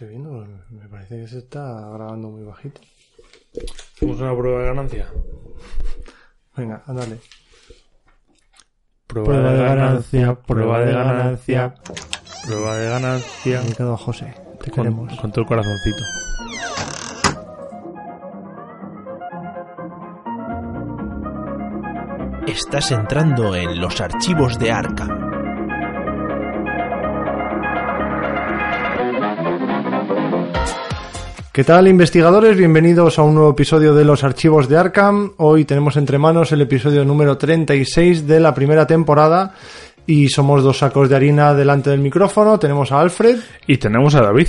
Estoy viendo, me parece que se está grabando muy bajito. Hacemos una prueba de ganancia. Venga, ándale. Prueba, de ganancia, prueba de ganancia, prueba de ganancia. Dedicado a José. Te Con, queremos. con todo el corazoncito. Estás entrando en los archivos de Arkham. ¿Qué tal, investigadores? Bienvenidos a un nuevo episodio de los archivos de Arkham. Hoy tenemos entre manos el episodio número 36 de la primera temporada. Y somos dos sacos de harina delante del micrófono. Tenemos a Alfred. Y tenemos a David.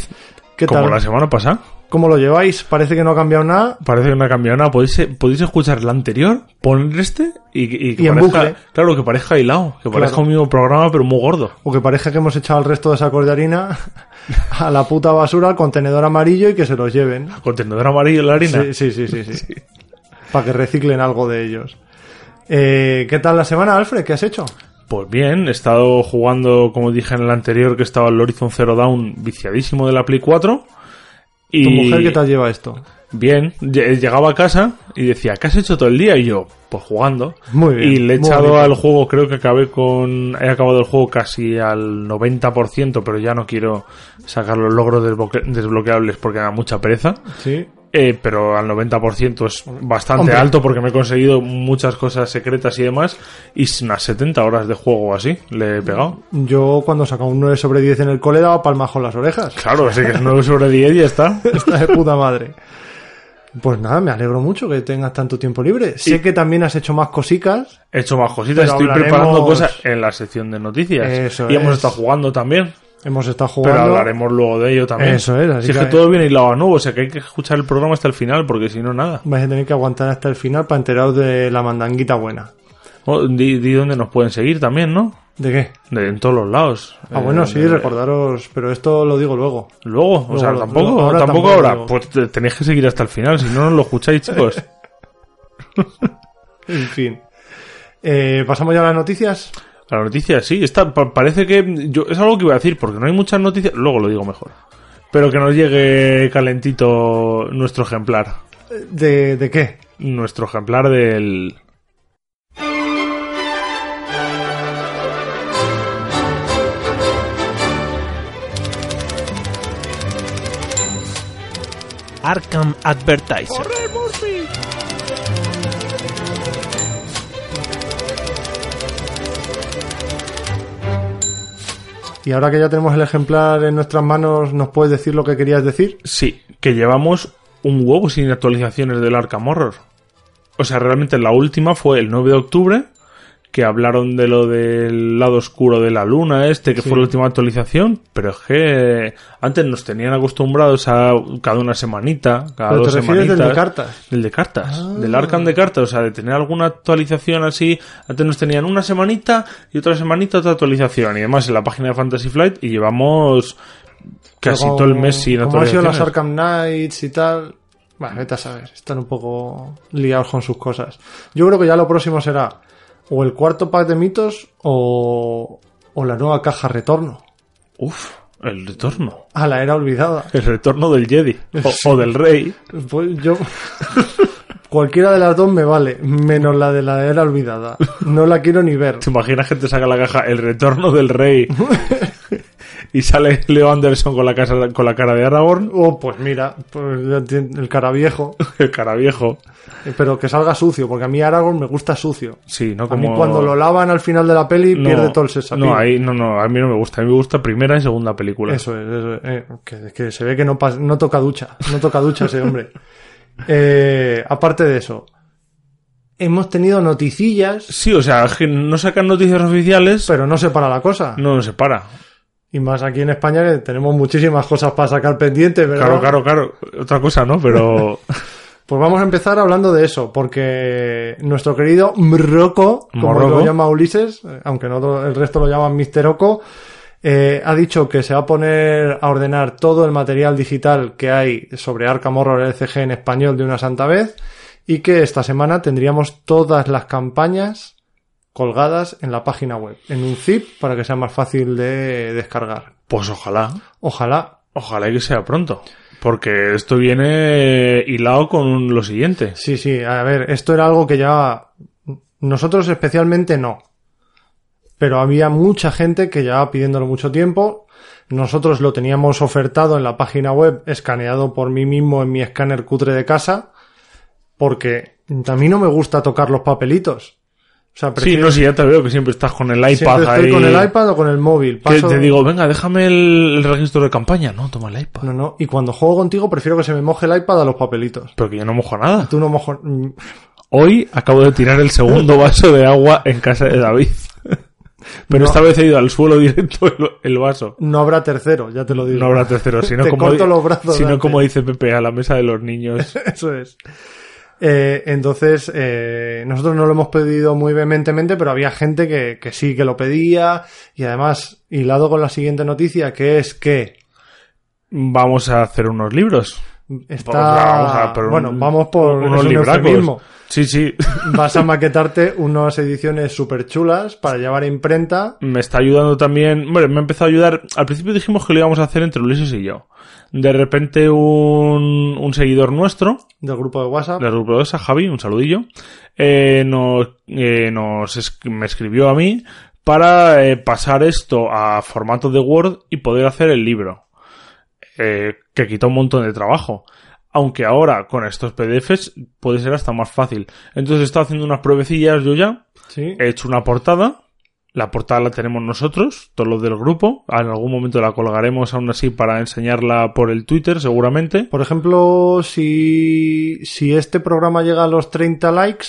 ¿Qué como tal? la semana pasada. ¿Cómo lo lleváis? Parece que no ha cambiado nada. Parece que no ha cambiado nada. Podéis, podéis escuchar la anterior, poner este y, y que Y en parezca, bucle. Claro, que parezca hilado. Que parezca Claro. un mismo programa, pero muy gordo. O que parezca que hemos echado el resto de sacos de harina a la puta basura, al contenedor amarillo y que se los lleven. Contenedor amarillo en la harina. Sí, sí, sí, sí, sí. Para que reciclen algo de ellos. Eh, ¿Qué tal la semana, Alfred? ¿Qué has hecho? Pues bien, he estado jugando, como dije en el anterior, que estaba el Horizon Zero Dawn viciadísimo de la Play 4. Y ¿Tu mujer qué tal lleva esto? Bien, lle- llegaba a casa y decía, ¿qué has hecho todo el día? Y yo, pues jugando. Muy bien, Y le he echado al juego, creo que acabé con, he acabado el juego casi al 90%, pero ya no quiero sacar los logros desbloque- desbloqueables porque me da mucha pereza. Sí. Eh, pero al 90% es bastante Hombre. alto porque me he conseguido muchas cosas secretas y demás. Y unas 70 horas de juego así le he pegado. Yo cuando sacaba un 9 sobre 10 en el cole daba palmajo en las orejas. Claro, así que es 9 sobre 10 y ya está. Está de puta madre. Pues nada, me alegro mucho que tengas tanto tiempo libre. Sé que también has hecho más cosicas. He hecho más cositas, Pero estoy hablaremos- preparando cosas en la sección de noticias. Eso y hemos es. estado jugando también. Hemos estado Pero jugando. hablaremos luego de ello también. Eso es, así Si es que- que todo viene hilado a nuevo, o sea que hay que escuchar el programa hasta el final, porque si no, nada. Vais a tener que aguantar hasta el final para enteraros de la mandanguita buena. Oh, di, di dónde nos pueden seguir también, ¿no? ¿De qué? De, en todos los lados. Ah, bueno, Eh, sí, de- recordaros, pero esto lo digo luego. Luego, o sea, lo- tampoco, luego- ahora tampoco tampoco ahora. Pues te- tenéis que seguir hasta el final, si no, no lo escucháis, chicos. En fin. Eh, ¿Pasamos ya a las noticias? La noticia, sí, está, pa- parece que yo, es algo que iba a decir, porque no hay muchas noticias, luego lo digo mejor. Pero que nos llegue calentito nuestro ejemplar. ¿De, de qué? Nuestro ejemplar del... Arkham Advertiser. Y ahora que ya tenemos el ejemplar en nuestras manos, ¿nos puedes decir lo que querías decir? Sí, que llevamos un huevo sin actualizaciones del Arkham Horror. O sea, realmente la última fue el 9 de octubre, que hablaron de lo del lado oscuro de la luna, este, que Sí. fue la última actualización, pero es que antes nos tenían acostumbrados a cada una semanita, cada ¿Pero dos te semanitas. del de cartas? El de cartas, Ah. del Arkham de cartas, o sea, de tener alguna actualización así. Antes nos tenían una semanita y otra semanita otra actualización. Y además en la página de Fantasy Flight y llevamos casi todo el mes sin Como han sido las. Arkham Knights y tal. Bueno, vete a saber. Están un poco liados con sus cosas. Yo creo que ya lo próximo será o el cuarto pack de mitos o, o la nueva caja retorno. Uf, el retorno. A la era olvidada. El retorno del Jedi. O, o del Rey. Pues yo. Cualquiera de las dos me vale, menos la de la era olvidada. No la quiero ni ver. ¿Te imaginas que te saca la caja El retorno del Rey? y sale Leo Anderson con la, casa, con la cara de Aragorn. Oh, pues mira, pues el cara viejo. El cara viejo. Pero que salga sucio, porque a mí Aragorn me gusta sucio. Sí, no A mí cuando lo lavan al final de la peli No, pierde todo el sesapil. No, ahí, no, no, a mí no me gusta. A mí me gusta primera y segunda película. Eso es, eso es, eh, que, que se ve que no, no toca ducha, no toca ducha ese hombre. Eh, aparte de eso, hemos tenido noticillas, Sí, o sea, es que no sacan noticias oficiales, pero no se para la cosa. no se para. Y más aquí en España que tenemos muchísimas cosas para sacar pendientes, ¿verdad? Claro, claro, claro. Otra cosa, ¿no? Pero Pues vamos a empezar hablando de eso, porque nuestro querido Mroco, como Morroco. lo llama Ulises, eh, aunque no el resto lo llaman Mr. Oco, eh, ha dicho que se va a poner a ordenar todo el material digital que hay sobre Arkham Horror LCG en español de una santa vez y que esta semana tendríamos todas las campañas colgadas en la página web, en un zip para que sea más fácil de descargar. pues ojalá. Ojalá. Ojalá que sea pronto. Porque esto viene hilado con lo siguiente. Sí, sí, a ver, esto era algo que ya nosotros especialmente no. Pero había mucha gente que llevaba pidiéndolo mucho tiempo. Nosotros lo teníamos ofertado en la página web, escaneado por mí mismo en mi escáner cutre de casa, porque a mí no me gusta tocar los papelitos. O sea, Sí, prefiero- no, si ya te veo que siempre estás con el iPad siempre estoy ahí. con el iPad o con el móvil. Que te digo, venga, déjame el, registro de campaña. No, toma el iPad. No, no, y cuando juego contigo prefiero que se me moje el iPad a los papelitos. Porque yo no mojo nada. Tú no mojo... Hoy acabo de tirar el segundo vaso de agua en casa de David. Pero No. esta vez he ido al suelo directo el, el vaso. No habrá tercero, ya te lo digo. No habrá tercero, sino Te como, corto los brazos, sino Dante. como dice Pepe, a la mesa de los niños. Eso es. Eh, entonces, eh, nosotros no lo hemos pedido muy vehementemente, pero había gente que, que sí que lo pedía. Y además, hilado con la siguiente noticia, que es que Vamos a hacer unos libros. Está... Vamos a- pero bueno, un- vamos por unos libracos. Sí, sí. Vas a maquetarte unas ediciones súper chulas para llevar a imprenta. me está ayudando también. Bueno, me ha empezado a ayudar. Al principio dijimos que lo íbamos a hacer entre Ulises y yo. De repente, un, un seguidor nuestro, del grupo de WhatsApp. del grupo de esa, Javi, un saludillo, eh, nos, eh, nos es- me escribió a mí para eh, pasar esto a formato de Word y poder hacer el libro. Eh, que quita un montón de trabajo. Aunque ahora con estos PDFs puede ser hasta más fácil. Entonces he estado haciendo unas pruebecillas yo ya. Sí. He hecho una portada. La portada la tenemos nosotros, todos los del grupo. En algún momento la colgaremos aún así para enseñarla por el Twitter, seguramente. Por ejemplo, si, si este programa llega a los 30 likes,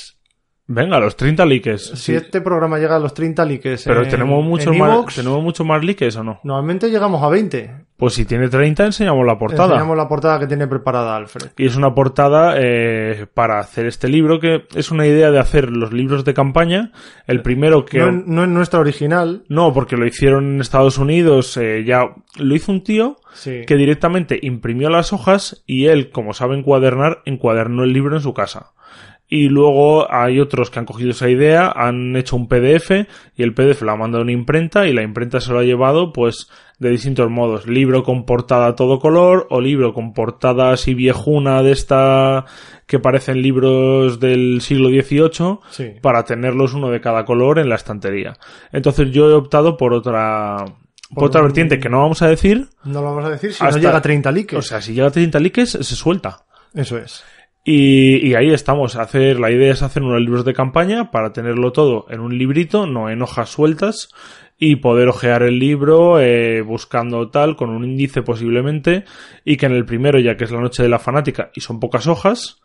Venga, los 30 likes. si Sí. este programa llega a los 30 likes, Pero en- tenemos muchos más, tenemos mucho más likes o no? Normalmente llegamos a 20. Pues si tiene 30 enseñamos la portada. Enseñamos la portada que tiene preparada Alfred. Y es una portada eh, para hacer este libro que es una idea de hacer los libros de campaña. El primero que... No, es- no es nuestra original. No, porque lo hicieron en Estados Unidos, eh, ya lo hizo un tío Sí. que directamente imprimió las hojas y él, como sabe encuadernar, encuadernó el libro en su casa. Y luego hay otros que han cogido esa idea, han hecho un PDF y el PDF lo ha mandado a una imprenta y la imprenta se lo ha llevado pues de distintos modos. Libro con portada a todo color o libro con portada así viejuna de esta que parecen libros del siglo XVIII Sí. para tenerlos uno de cada color en la estantería. Entonces yo he optado por otra, por otra vertiente que no vamos a decir, No lo vamos a decir si Hasta- no llega a 30 likes. o sea, si llega a 30 likes, se suelta. Eso es. Y, y ahí estamos. Hacer, la idea es hacer unos libros de campaña para tenerlo todo en un librito, no en hojas sueltas, y poder ojear el libro eh, buscando tal, con un índice posiblemente, y que en el primero, ya que es la noche de la fanática y son pocas hojas,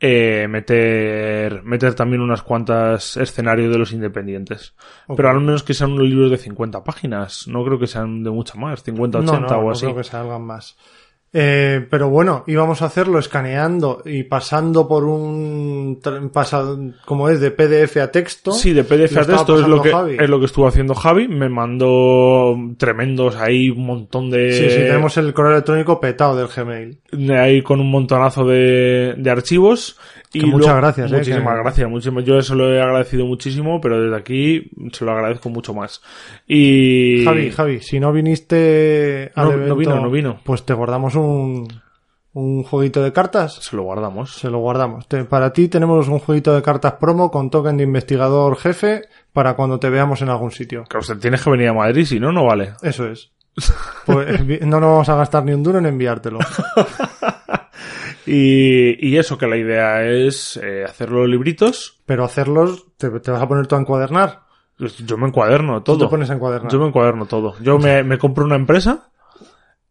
eh, meter, meter también unas cuantas escenarios de los independientes. Pero al menos que sean unos libros de 50 páginas. No creo que sean de mucha más, 50, 80 no, no, o no así. creo que salgan más. Eh, pero bueno, íbamos a hacerlo escaneando y pasando por un pasado, como es de PDF a texto. Sí, de PDF a texto es lo, que, Javi. es lo que estuvo haciendo Javi. Me mandó tremendos ahí, un montón de... Sí, sí, tenemos el correo electrónico petado del Gmail. ahí con un montonazo de, de archivos. Y muchas luego- gracias, eh, Muchísimas que- gracias. Muchísimas, yo eso lo he agradecido muchísimo, pero desde aquí se lo agradezco mucho más. Y... Javi, Javi, si no viniste al No, no vino, no vino. pues te guardamos un, un jueguito de cartas. Se lo guardamos. Se lo guardamos. Te- para ti tenemos un jueguito de cartas promo con token de investigador jefe para cuando te veamos en algún sitio. Que usted tienes que venir a Madrid, si no, no vale. Eso es. Pues no nos vamos a gastar ni un duro en enviártelo. Y, y eso, que la idea es eh, hacer los libritos. Pero hacerlos, te, te vas a poner tú a encuadernar. Pues Yo me encuaderno Tú todo. te pones a encuadernar. Yo me encuaderno todo. Yo me, me compro una empresa.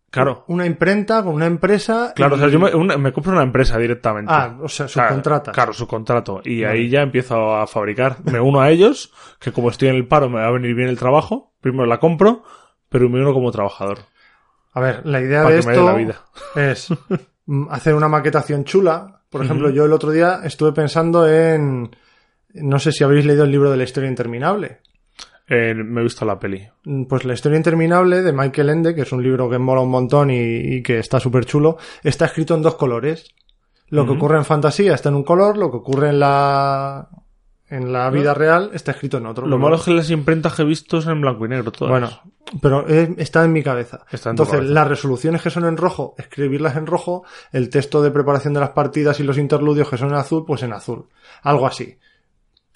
Claro. Una imprenta con una empresa. Claro, y- o sea, yo me, una- me compro una empresa directamente. Ah, o sea, Claro, subcontratas. Claro, subcontrato. Y Vale. ahí ya empiezo a fabricar. Me uno a ellos, que como estoy en el paro me va a venir bien el trabajo. Primero la compro, pero primero como trabajador. A ver, la idea Para de que me dé esto la vida. es hacer una maquetación chula. Por ejemplo, yo el otro día estuve pensando en... No sé si habéis leído el libro de la historia interminable. Eh, me he visto la peli. Mm, Pues La historia interminable de Michael Ende, que es un libro que mola un montón y, y que está súper chulo, está escrito en dos colores. Lo que ocurre en fantasía está en un color, lo que ocurre en la en la vida real está escrito en otro. Lo malo es que las imprentas que he visto son en blanco y negro todas. Bueno, pero eh, está en mi cabeza. Está en tu Entonces, cabeza. las resoluciones que son en rojo, escribirlas en rojo, el texto de preparación de las partidas y los interludios que son en azul, pues en azul. Algo así.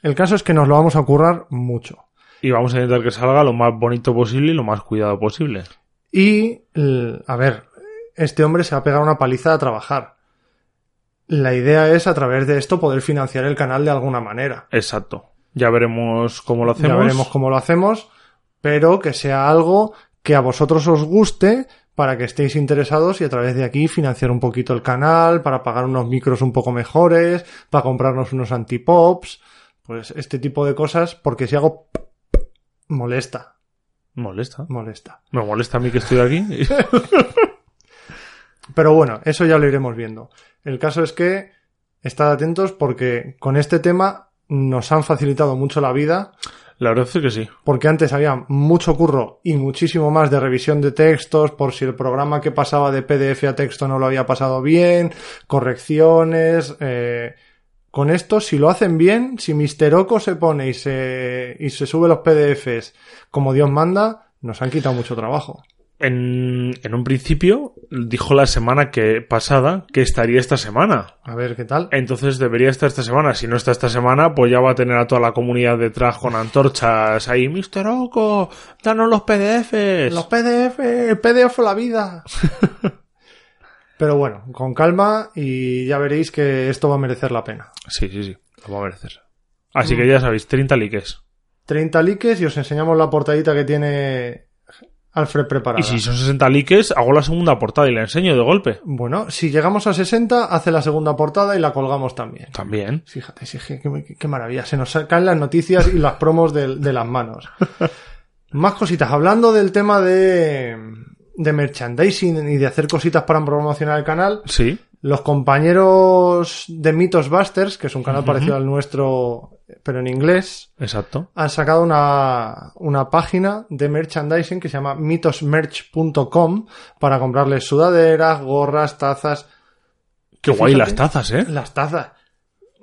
El caso es que nos lo vamos a currar mucho. Y vamos a intentar que salga lo más bonito posible y lo más cuidado posible. Y, a ver, este hombre se va a pegar una paliza a trabajar. La idea es, a través de esto, poder financiar el canal de alguna manera. Exacto. Ya veremos cómo lo hacemos. Ya veremos cómo lo hacemos, pero que sea algo que a vosotros os guste para que estéis interesados y a través de aquí financiar un poquito el canal, para pagar unos micros un poco mejores, para comprarnos unos antipops, pues este tipo de cosas, porque si hago molesta, Molesta. molesta. Me molesta a mí que estoy aquí. Pero bueno, eso ya lo iremos viendo. El caso es que estad atentos porque con este tema nos han facilitado mucho la vida La verdad es que sí. porque antes había mucho curro y muchísimo más de revisión de textos por si el programa que pasaba de PDF a texto no lo había pasado bien, correcciones. eh, Con esto, si lo hacen bien, si Mister Oco se pone y se, y se sube los PDFs como Dios manda, nos han quitado mucho trabajo. En, en un principio dijo la semana que pasada que estaría esta semana. A ver qué tal. Entonces debería estar esta semana. Si no está esta semana, pues ya va a tener a toda la comunidad detrás con antorchas ahí. Mister Oco, danos los PDFs. Los PDF, el PDF la vida. Pero bueno, con calma y ya veréis que esto va a merecer la pena. Sí, sí, sí. Lo va a merecer. Así que ya sabéis, 30 likes. 30 likes y os enseñamos la portadita que tiene Alfred preparada. Y si son 60 likes, hago la segunda portada y la enseño de golpe. Bueno, si llegamos a 60, hace la segunda portada y la colgamos también. También. Fíjate, sí, qué, qué- qué maravilla. Se nos caen las noticias y las promos de, de las manos. Más cositas. Hablando del tema de, de merchandising y de hacer cositas para promocionar el canal, Sí. los compañeros de Mythos Busters, que es un canal parecido al nuestro, pero en inglés, Exacto. han sacado una, una página de merchandising que se llama mythosmerch.com para comprarles sudaderas, gorras, tazas. Qué guay Fíjate. las tazas, ¿eh? Las tazas.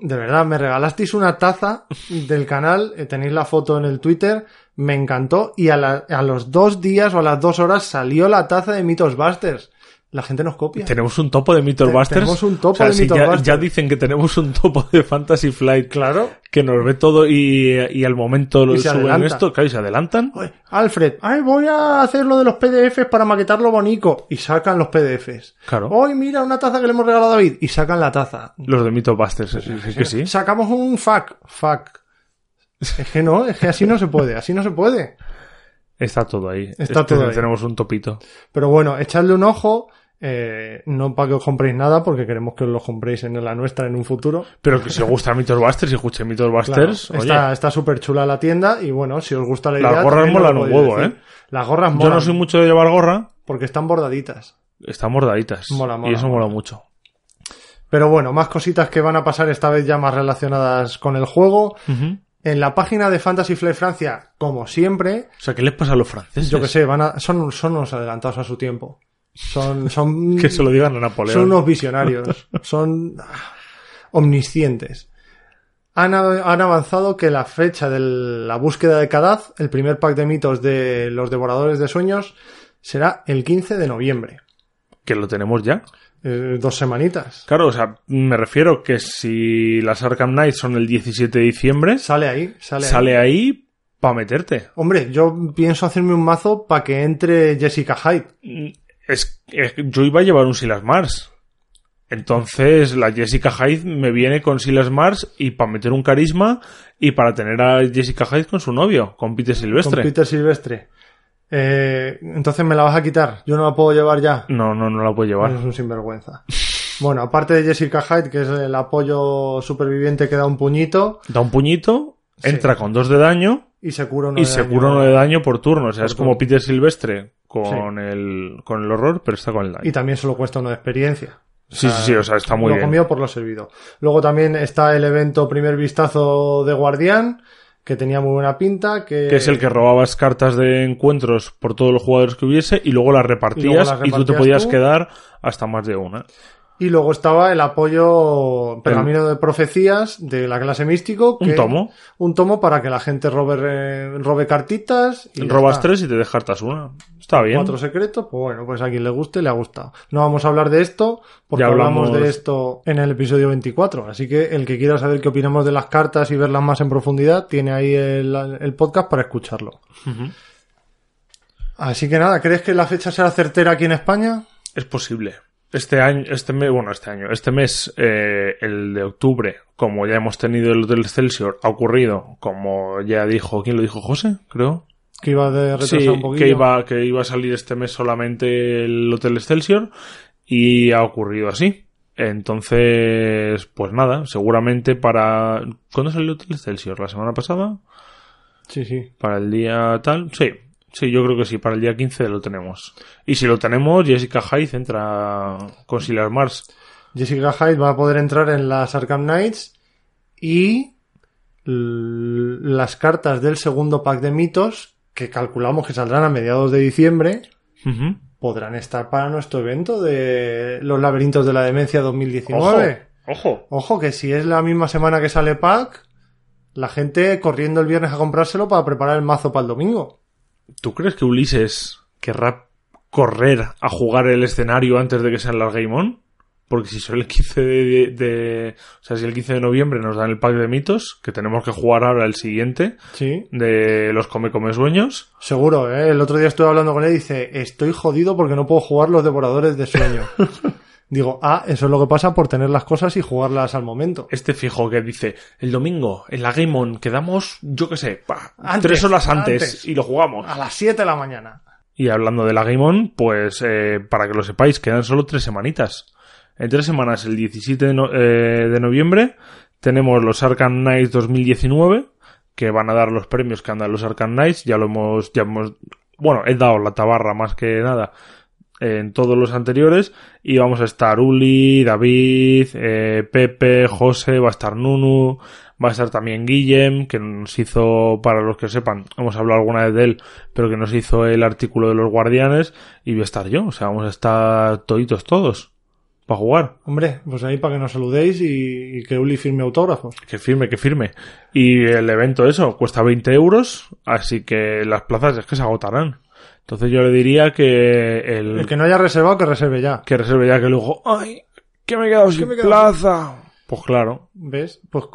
De verdad, me regalasteis una taza del canal, eh, tenéis la foto en el Twitter, me encantó y a, la- a los dos días o a las dos horas salió la taza de Mythos Busters. La gente nos copia. Tenemos un topo de Te- Mythbusters. tenemos un topo O sea, de si ya, Mythbusters. ya dicen que tenemos un topo de Fantasy Flight Claro. que nos ve todo y, y al momento lo suben adelanta. esto, claro, y se adelantan. Oye, Alfred, ay, voy a hacer lo de los PDFs para maquetarlo bonito. Y sacan los PDFs. Claro. Hoy mira una taza que le hemos regalado a David. Y sacan la taza. Los de Mythbusters, sí que sí. Sacamos un FAQ. FAQ. Es que no, es que así no se puede, así no se puede. Está todo ahí. Está Este- todo ahí. Tenemos un topito. Pero bueno, echadle un ojo. Eh, no para que os compréis nada, porque queremos que os lo compréis en la nuestra en un futuro. Pero que si os gusta Mythbusters y escuche Claro, Mythbusters, oye, está está súper chula la tienda y bueno, si os gusta la Las idea... gorras también nos molan un huevo, decir. ¿eh? Las gorras yo molan, no soy mucho de llevar gorra, porque están bordaditas. están bordaditas. Mola, mola, y eso mola. mola mucho. Pero bueno, más cositas que van a pasar esta vez ya más relacionadas con el juego. En la página de Fantasy Flight Francia, como siempre, O sea, ¿qué les pasa a los franceses? yo que sé, van a, son, son unos adelantados a su tiempo. Son, son, Que se lo digan a Napoleón. son unos visionarios. son ah, omniscientes. Han, han avanzado que la fecha de la búsqueda de Kadaz, el primer pack de mitos de los devoradores de sueños, será el 15 de noviembre. Que lo tenemos ya. Eh, dos semanitas. Claro, o sea, me refiero que si las Arkham Knights son el 17 de diciembre, Sale ahí, sale, ahí. sale ahí para meterte. Hombre, yo pienso hacerme un mazo para que entre Jessica Hyde. Es, es- yo iba a llevar un Silas Mars. Entonces la Jessica Hyde me viene con Silas Mars y para meter un carisma y para tener a Jessica Hyde con su novio, con Peter Silvestre. Con Peter Silvestre. Eh, entonces me la vas a quitar. Yo no la puedo llevar ya. No, no, no la puedo llevar. Es un sinvergüenza. Bueno, aparte de Jessica Hyde, que es el apoyo superviviente que da un puñito, Da un puñito, Sí. entra con dos de daño y se cura uno Y de se daño. cura uno de daño por turno. O sea, Por es como. Peter Silvestre con, el, con el horror, pero está con el daño. Y también solo cuesta uno de experiencia. Sí, sí, sí, o sea, está muy lo bien. comido por lo servido. Luego también está el evento Primer Vistazo de Guardián, que tenía muy buena pinta, que, Que es el que robabas cartas de encuentros por todos los jugadores que hubiese y luego las repartías y, Y luego las tú te podías tú. quedar hasta más de una. Y luego estaba el apoyo Pergamino de Profecías de la clase místico. Un tomo. Un tomo para que la gente robe, eh, robe cartitas. Y Robas tres y te descartas una. Está bien. Cuatro secretos, pues bueno, pues a quien le guste, le ha gustado. No vamos a hablar de esto, porque Ya hablamos hablamos- de esto en el episodio 24. Así que el que quiera saber qué opinamos de las cartas y verlas más en profundidad, tiene ahí el, el podcast para escucharlo. Así que nada, ¿crees que la fecha será certera aquí en España? Es posible. Este año, este mes, bueno, este año, este mes, eh, el de octubre, como ya hemos tenido el Hotel Excelsior, ha ocurrido, como ya dijo, ¿quién lo dijo? José, creo. Que iba de retrasar Sí, un poquito. que iba, que iba a salir este mes solamente el Hotel Excelsior y ha ocurrido así. Entonces, pues nada, seguramente para... ¿Cuándo salió el Hotel Excelsior? ¿La semana pasada? Sí, sí. ¿Para el día tal? Sí, sí, yo creo que sí, para el día 15 lo tenemos. Y si lo tenemos, Jessica Hyde entra con Silas Mars. Jessica Hyde va a poder entrar en las Arkham Knights y las cartas del segundo pack de mitos, que calculamos que saldrán a mediados de diciembre, podrán estar para nuestro evento de los laberintos de la demencia 2019. Ojo. Ojo, que si es la misma semana que sale pack, la gente corriendo el viernes a comprárselo para preparar el mazo para el domingo. ¿Tú crees que Ulises querrá correr a jugar el escenario antes de que sean las Game On? Porque si son el 15 de, de- O sea, si el 15 de noviembre nos dan el pack de mitos, que tenemos que jugar ahora el siguiente, Sí, de los Come Come Sueños, seguro, ¿eh? El otro día estuve hablando con él y dice, estoy jodido porque no puedo jugar los devoradores de sueño. Digo, ah, eso es lo que pasa por tener las cosas y jugarlas al momento. este fijo que dice, el domingo, en la Game On, quedamos, yo qué sé, pa, Antes, tres horas antes, antes. y lo jugamos. A las 7 de la mañana. Y hablando de la Game On, pues eh, para que lo sepáis, quedan solo tres semanitas. En tres semanas, el 17 de, no- eh, de noviembre, tenemos los Arkham Knights 2019, que van a dar los premios que andan los Arkham Knights. Ya lo hemos, ya hemos, bueno, he dado la tabarra más que nada en todos los anteriores. Y vamos a estar Uli, David, eh, Pepe, José, va a estar Nunu, va a estar también Guillem, que nos hizo, para los que sepan, hemos hablado alguna vez de él, pero que nos hizo el artículo de los guardianes, y voy a estar yo, o sea, vamos a estar toditos todos, para jugar. Hombre, pues ahí para que nos saludéis y, y que Uli firme autógrafos. Que firme, que firme. Y el evento, eso, cuesta 20 euros, así que las plazas es que se agotarán. Entonces yo le diría que el, El que no haya reservado, que reserve ya. que reserve ya que luego, ay, que me he quedado sin me he quedado plaza. Pues claro, ¿Ves? Pues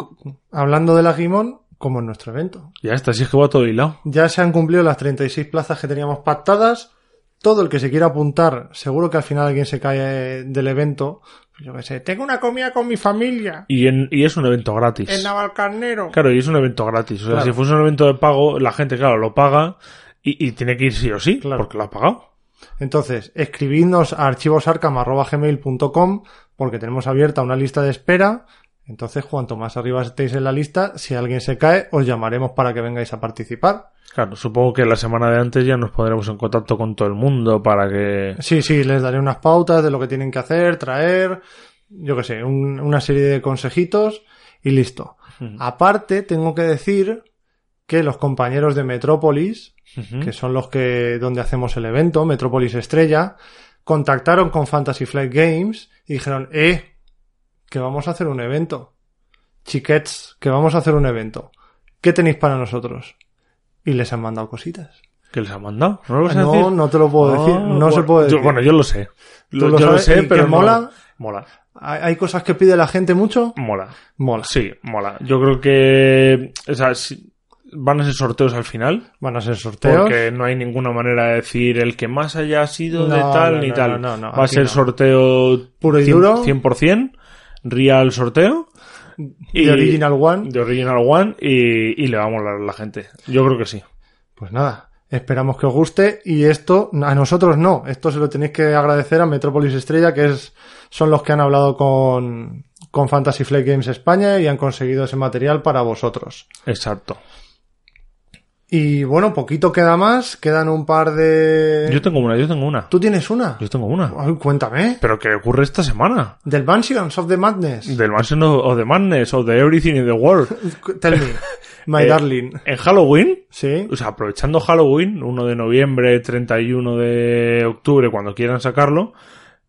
hablando de la Gimón, como en nuestro evento. ya está, si es que va todo hilado. Ya se han cumplido las 36 plazas que teníamos pactadas. Todo el que se quiera apuntar, seguro que al final alguien se cae del evento. Pues yo qué sé, tengo una comida con mi familia Y, en, y es un evento gratis. en Navalcarnero. Claro, y es un evento gratis. O sea, Claro. si fuese un evento de pago, la gente, claro, lo paga y, y tiene que ir sí o sí, Claro. porque lo ha pagado. Entonces, escribidnos a archivosarcam.gmail.com porque tenemos abierta una lista de espera. Entonces, cuanto más arriba estéis en la lista, si alguien se cae, os llamaremos para que vengáis a participar. Claro, supongo que la semana de antes ya nos pondremos en contacto con todo el mundo para que... Sí, sí, les daré unas pautas de lo que tienen que hacer, traer, yo qué sé, un- una serie de consejitos y listo. Aparte, tengo que decir que los compañeros de Metrópolis, que son los que donde hacemos el evento, Metrópolis Estrella, contactaron con Fantasy Flight Games y dijeron, eh, que vamos a hacer un evento. Chiquets, que vamos a hacer un evento. ¿Qué tenéis para nosotros? Y les han mandado cositas. ¿Qué les ha mandado? ¿No lo No, decir? no te lo puedo decir. No se puede yo- decir. bueno, yo lo sé. Lo, lo yo lo sé, ¿Y pero que no- mola? Mola. ¿Hay hay cosas que pide la gente mucho? Mola. Mola. Sí, mola. Yo creo que... O sea, si- van a ser sorteos al final. Van a ser sorteos. Porque no hay ninguna manera de decir el que más haya sido de tal no, ni no, tal. no, no, no, Va a ser sorteo Puro y 100%, duro. 100%, real sorteo. de Original One. De Original One y, y le va a molar a la gente. Yo creo que sí. Pues nada, esperamos que os guste y esto a nosotros no, esto se lo tenéis que agradecer a Metropolis Estrella que es son los que han hablado con con Fantasy Flight Games España y han conseguido ese material para vosotros. Exacto. Y bueno, poquito queda más. Quedan un par de. Yo tengo una, yo tengo una. ¿Tú tienes una? Yo tengo una. Ay, cuéntame. ¿Pero qué ocurre esta semana? Del Mansions of the Madness. Del Mansion of the Madness o de Everything in the World. Tell me, my Eh, darling. En Halloween, Sí. o sea, aprovechando Halloween, 1 de noviembre, 31 de octubre, cuando quieran sacarlo,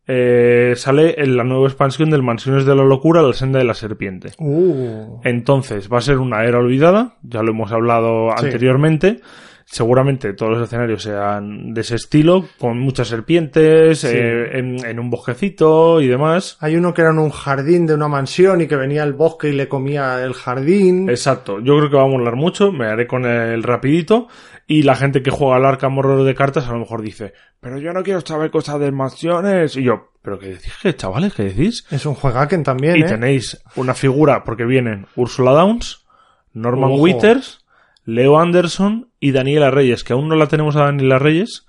eh, sale en la nueva expansión del Mansiones de la Locura, la senda de la serpiente. Uh. Entonces, va a ser una era olvidada, ya lo hemos hablado Sí. anteriormente. Seguramente todos los escenarios sean de ese estilo, con muchas serpientes, Sí. eh, en, en un bosquecito y demás. Hay uno que era en un jardín de una mansión y que venía al bosque y le comía el jardín. Exacto, yo creo que va a molar mucho, me haré con el rapidito y la gente que juega al Arkham Horror de cartas a lo mejor dice, pero yo no quiero saber cosas de mansiones. Y yo, pero ¿qué decís, qué, chavales? ¿Qué decís? Es un juegaken también, Y ¿eh? tenéis una figura, porque vienen Ursula Downs, Norman Ojo. Withers, Leo Anderson y Daniela Reyes, que aún no la tenemos a Daniela Reyes,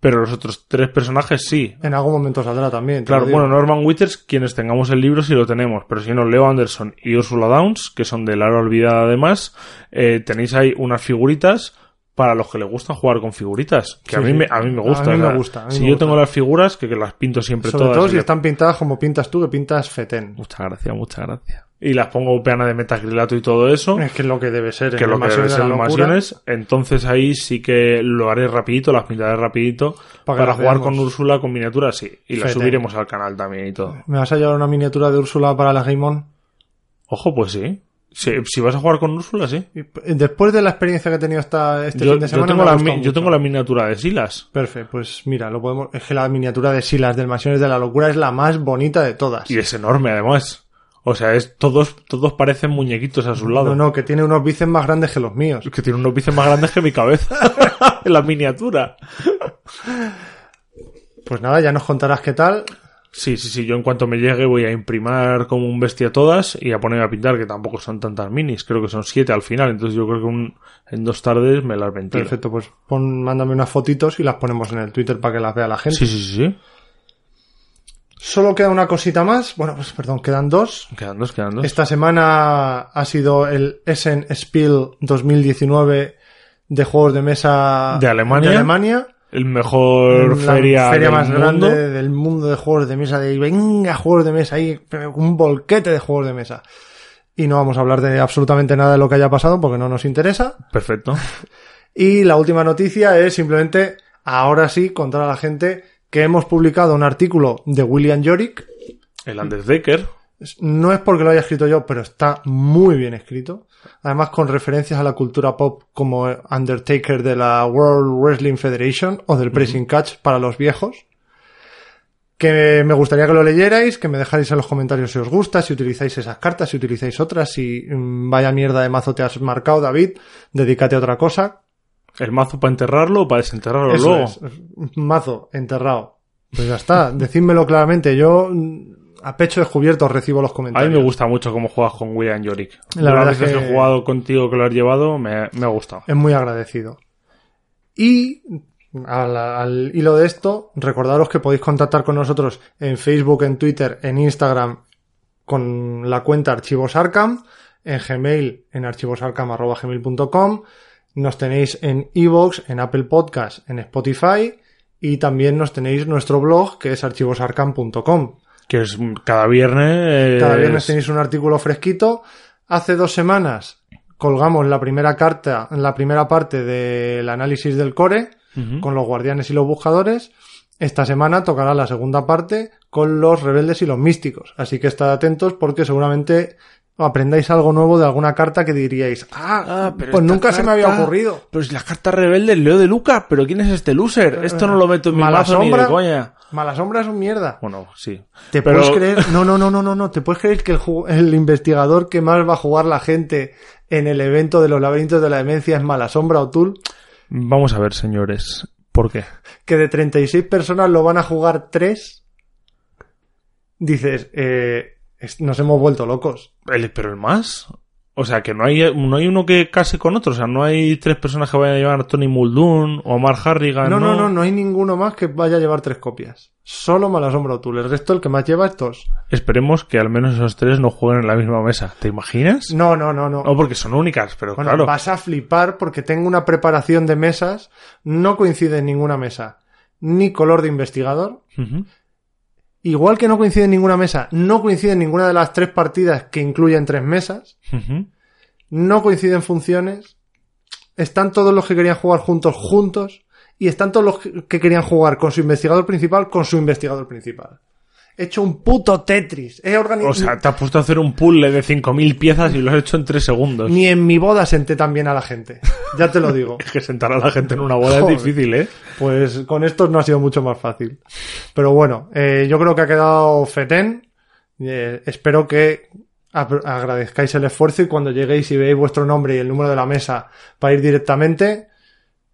pero los otros tres personajes sí. En algún momento saldrá también. Claro, bueno, Norman Withers, quienes tengamos el libro sí lo tenemos, pero si no, Leo Anderson y Ursula Downs, que son de Lara Olvidada además, eh, tenéis ahí unas figuritas para los que les gusta jugar con figuritas, que a, mí sí. me, a mí me A gusta. mí me gusta, a mí si me yo gusta. tengo las figuras, que, que las pinto siempre Sobre todas. todo y si están pintadas como pintas tú, que pintas fetén. Muchas gracias, muchas gracias. Y las pongo peana de metacrilato y todo eso. Es que es lo que debe ser. que en lo que debe de ser. Entonces ahí sí que lo haré rapidito, las pintaré rapidito. Para jugar veamos. con Úrsula con miniaturas, sí. Y las subiremos al canal también y todo. ¿Me vas a llevar una miniatura de Úrsula para la Game On? Ojo, pues sí. Si, si vas a jugar con Úrsula, sí. Después de la experiencia que he tenido esta, este Yo, fin de yo semana, tengo la, mi- yo tengo la miniatura de Silas. Perfecto, pues mira, lo podemos. Es que la miniatura de Silas del Mansiones de la Locura es la más bonita de todas. Y es enorme, además. O sea, es todos, todos parecen muñequitos a su lado. No, no, que tiene unos bíceps más grandes que los míos. Es que tiene unos bíceps más grandes que mi cabeza. en la miniatura. Pues nada, ya nos contarás qué tal. Sí, sí, sí. Yo en cuanto me llegue voy a imprimar como un bestia todas y a ponerme a pintar, que tampoco son tantas minis. Creo que son siete al final. Entonces yo creo que un- en dos tardes me las ventilo. Perfecto, pues pon, mándame unas fotitos y las ponemos en el Twitter para que las vea la gente. Sí, sí, sí, sí. Solo queda una cosita más. Bueno, pues perdón, quedan dos. Quedan dos, quedan dos. Esta semana ha sido el Essen Spiel 2019 de juegos de mesa ¿De Alemania? de Alemania. El mejor la feria, feria del más mundo. grande del mundo de juegos de mesa. De venga, juegos de mesa ahí, un volquete de juegos de mesa. Y no vamos a hablar de absolutamente nada de lo que haya pasado porque no nos interesa. Perfecto. Y la última noticia es simplemente, ahora sí, contar a la gente que hemos publicado un artículo de William Yorick. El Undertaker. No es porque lo haya escrito yo, pero está muy bien escrito. Además, con referencias a la cultura pop como Undertaker de la World Wrestling Federation o del Pressing Catch para los viejos. Que me gustaría que lo leyerais, que me dejarais en los comentarios si os gusta, si utilizáis esas cartas, si utilizáis otras, si mm, vaya mierda de mazo te has marcado, David, dedícate a otra cosa. El mazo para enterrarlo o para desenterrarlo Eso luego. es, mazo, enterrado. Pues ya está, decídmelo claramente. Yo mm, a pecho descubierto recibo los A comentarios. mí me gusta mucho cómo juegas con William Yorick. La verdad que que- he jugado contigo que lo has llevado, me, me ha gustado. Es muy agradecido. Y al, al hilo de esto, recordaros que podéis contactar con nosotros en Facebook, en Twitter, en Instagram, con la cuenta Archivos Arkham, en Gmail, en archivosarkham.gmail.com, nos tenéis en Evox, en Apple Podcast, en Spotify, y también nos tenéis nuestro blog, que es archivosarkham.com. Que es cada viernes. Cada viernes es- tenéis un artículo fresquito. Hace dos semanas colgamos la primera carta, la primera parte del análisis del core con los guardianes y los buscadores. Esta semana tocará la segunda parte con los rebeldes y los místicos. Así que estad atentos porque seguramente aprendáis algo nuevo de alguna carta que diríais, ah, Ah, pero pues nunca se me había carta- ocurrido. Pero si las cartas rebeldes leo de Lucas, pero ¿quién es este loser? Esto no lo meto en mi Mala mazo ni sombra. de coña. Malas sombras son mierda. Bueno, sí. ¿Te Pero- puedes creer? No, no, no, no, no, no. ¿Te puedes creer que el, el investigador que más va a jugar la gente en el evento de los laberintos de la demencia es Mala Sombra o? Vamos a ver, señores. ¿Por qué? Que de 36 personas lo van a jugar 3. Dices, eh, es- nos hemos vuelto locos. El- pero el más. O sea, que no hay, no hay uno que case con otro. O sea, no hay tres personas que vayan a llevar a Tony Muldoon o Mark Harrigan. No, no, no, no hay ninguno más que vaya a llevar tres copias. Solo Malasombra O'Toole. El resto, el que más lleva es dos. Esperemos que al menos esos tres no jueguen en la misma mesa. ¿Te imaginas? No, no, no, no. No, porque son únicas, pero Bueno, claro. vas a flipar porque tengo una preparación de mesas. No coincide en ninguna mesa. Ni color de investigador. Igual que no coincide en ninguna mesa, no coincide en ninguna de las tres partidas que incluyen tres mesas. No coinciden funciones. Están todos los que querían jugar juntos, juntos. Y están todos los que querían jugar con su investigador principal, con su investigador principal. He hecho un puto Tetris. He organizado. O sea, te has puesto a hacer un puzzle de 5.000 piezas y lo has hecho en 3 segundos. Ni en mi boda senté tan bien a la gente. Ya te lo digo. Es que sentar a la gente en una boda Joder. es difícil, ¿eh? Pues con estos no ha sido mucho más fácil. Pero bueno, eh, yo creo que ha quedado fetén. Eh, espero que agradezcáis el esfuerzo y cuando lleguéis y veáis vuestro nombre y el número de la mesa para ir directamente,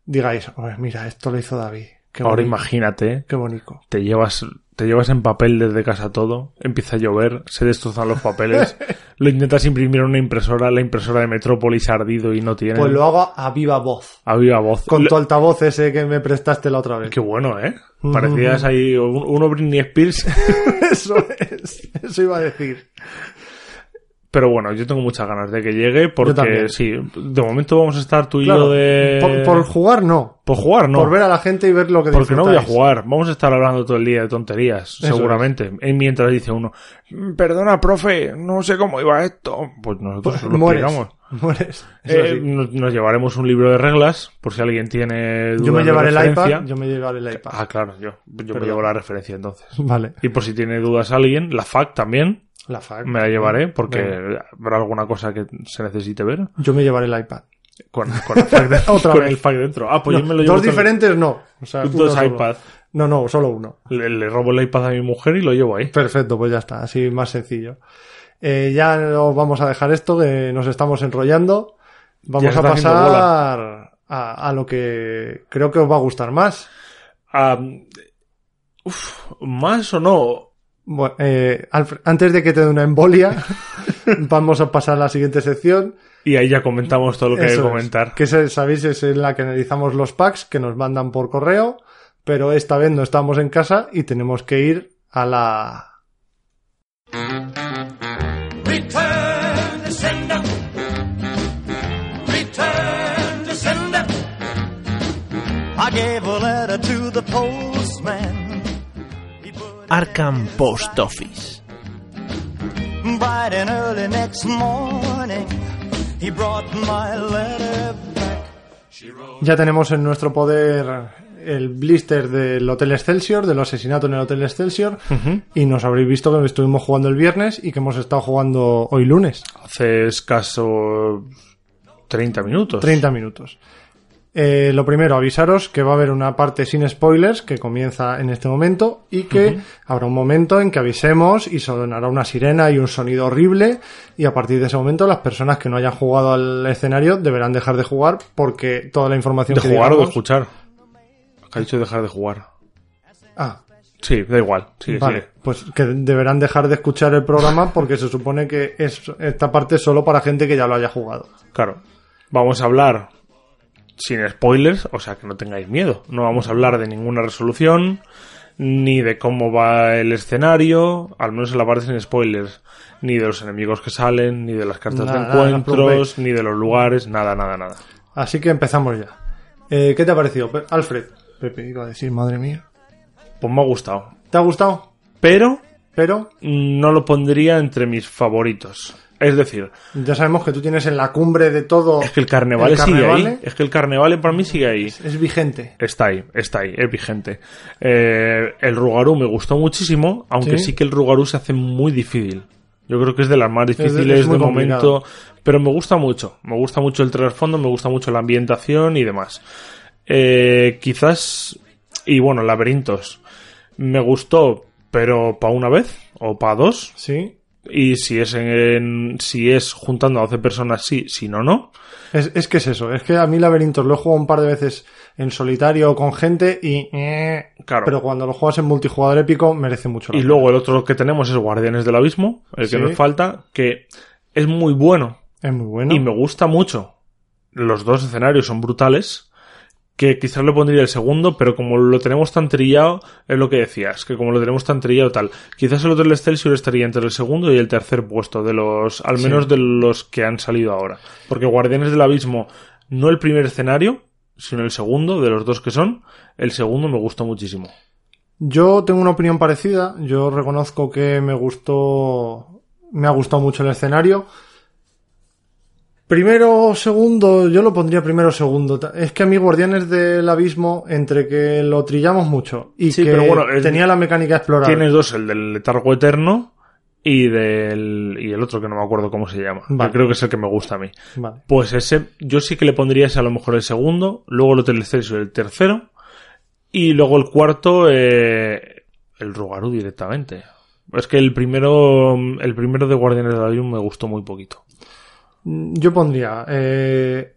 digáis, "Oye, mira, esto lo hizo David. Qué Ahora bonito, imagínate, Qué bonito. te llevas, te llevas en papel desde casa todo, empieza a llover, se destrozan los papeles, lo intentas imprimir en una impresora, la impresora de Metrópolis ha ardido y no tiene. Pues lo hago a viva voz. A viva voz. Con Lo- tu altavoz ese que me prestaste la otra vez. Qué bueno, ¿eh? Parecías ahí un- uno Britney Spears. Eso es. Eso iba a decir. Pero bueno, yo tengo muchas ganas de que llegue porque sí, de momento vamos a estar tú y Claro, yo de... por, por jugar no. Por jugar, no. Por ver a la gente y ver lo que Porque no voy a jugar, vamos a estar hablando todo el día de tonterías, Eso seguramente. Y mientras dice uno, "Mm, perdona, profe, no sé cómo iba esto. Pues nosotros lo mueres. Eh, nos, nos llevaremos un libro de reglas, por si alguien tiene dudas Yo me llevaré el iPad. Yo me llevaré el iPad. Ah, claro, yo. Yo me llevo la referencia entonces. Vale. Y por si tiene dudas alguien, la FAC también La fac. me la llevaré, porque habrá alguna cosa que se necesite ver. Yo me llevaré el iPad. Con, con, el, FAC de- Otra con vez. el FAC dentro. Ah, pues No, yo me lo llevo dos diferentes no. O sea, Dos uno solo. iPad. No, no, solo uno. Le, le robo el iPad a mi mujer y lo llevo ahí. Perfecto, pues ya está. Así más sencillo. Eh, ya os vamos a dejar esto, que nos estamos enrollando. Vamos a pasar a, a lo que creo que os va a gustar más. Ah, uf, ¿Más o no? Bueno, eh, Alfred, antes de que te dé una embolia, vamos a pasar a la siguiente sección. Y ahí ya comentamos todo lo que hay que es. comentar. Que es, sabéis, es en la que analizamos los packs que nos mandan por correo, pero esta vez no estamos en casa y tenemos que ir a la... Return to sender. Return to sender. I gave a letter to the postman. Arkham Post Office. bright and early next morning. He brought my letter back. Ya tenemos en nuestro poder el blister del Hotel Excelsior, del asesinato en el Hotel Excelsior, y nos habréis visto que estuvimos jugando el viernes y que hemos estado jugando hoy lunes, Hace escaso 30 minutos. 30 minutos. Eh, lo primero, avisaros que va a haber una parte sin spoilers que comienza en este momento y que habrá un momento en que avisemos y sonará una sirena y un sonido horrible y a partir de ese momento las personas que no hayan jugado al escenario deberán dejar de jugar porque toda la información ¿De que jugar o de escuchar? Ha dicho dejar de jugar. Ah, Sí, da igual. Vale, pues que deberán dejar de escuchar el programa porque se supone que es esta parte es solo para gente que ya lo haya jugado. Claro. Vamos a hablar sin spoilers, o sea que no tengáis miedo. No vamos a hablar de ninguna resolución, ni de cómo va el escenario, al menos en la parte sin spoilers, ni de los enemigos que salen, ni de las cartas Nada, de encuentros, ni de los lugares, nada, nada, nada. Así que empezamos ya. Eh, ¿Qué te ha parecido, Pe- Alfred? Pepe iba a decir, madre mía. Pues me ha gustado. ¿Te ha gustado? Pero Pero no lo pondría entre mis favoritos. Es decir, ya sabemos que tú tienes en la cumbre de todo. es que el carnaval sigue ahí. Es que el carnaval para mí sigue ahí. Es vigente. Está ahí, está ahí, es vigente. Eh, el Rugarú me gustó muchísimo, aunque Sí. sí. que el Rugarú se hace muy difícil. Yo creo que es de las más difíciles es de complicado. momento, pero me gusta mucho. Me gusta mucho el trasfondo, me gusta mucho la ambientación y demás. Eh, quizás, y bueno, laberintos. Me gustó, pero para una vez o para dos. Sí. Y si es en, si es juntando a 12 personas, sí, si no, no. Es, es que es eso. Es que a mí Laberintos lo he jugado un par de veces en solitario o con gente y. eh, Claro. Pero cuando lo juegas en multijugador épico merece mucho la Y pena. luego el otro que tenemos es Guardianes del Abismo, el que Sí. nos falta, que es muy bueno, Es muy bueno. y me gusta mucho. Los dos escenarios son brutales. Que quizás le pondría el segundo, pero como lo tenemos tan trillado, es lo que decías, que como lo tenemos tan trillado tal, quizás el Hotel Excelsior estaría entre el segundo y el tercer puesto de los, al menos de los que han salido ahora. Porque Guardianes del Abismo, no el primer escenario, sino el segundo, de los dos que son, el segundo me gustó muchísimo. Yo tengo una opinión parecida. Yo reconozco que me gustó, me ha gustado mucho el escenario. Primero segundo, yo lo pondría primero segundo. Es que a mí Guardianes del Abismo, entre que lo trillamos mucho y Sí, que pero bueno, es- tenía la mecánica explorada. Tienes dos, el del letargo eterno y del, y el otro que no me acuerdo cómo se llama. Vale. Creo que es el que me gusta a mí. Vale. Pues ese, yo sí que le pondría ese a lo mejor el segundo, luego el Hotel Excelsior el tercero, y luego el cuarto, eh, el Rugaru directamente. Es que el primero, el primero de Guardianes del Abismo me gustó muy poquito. Yo pondría eh,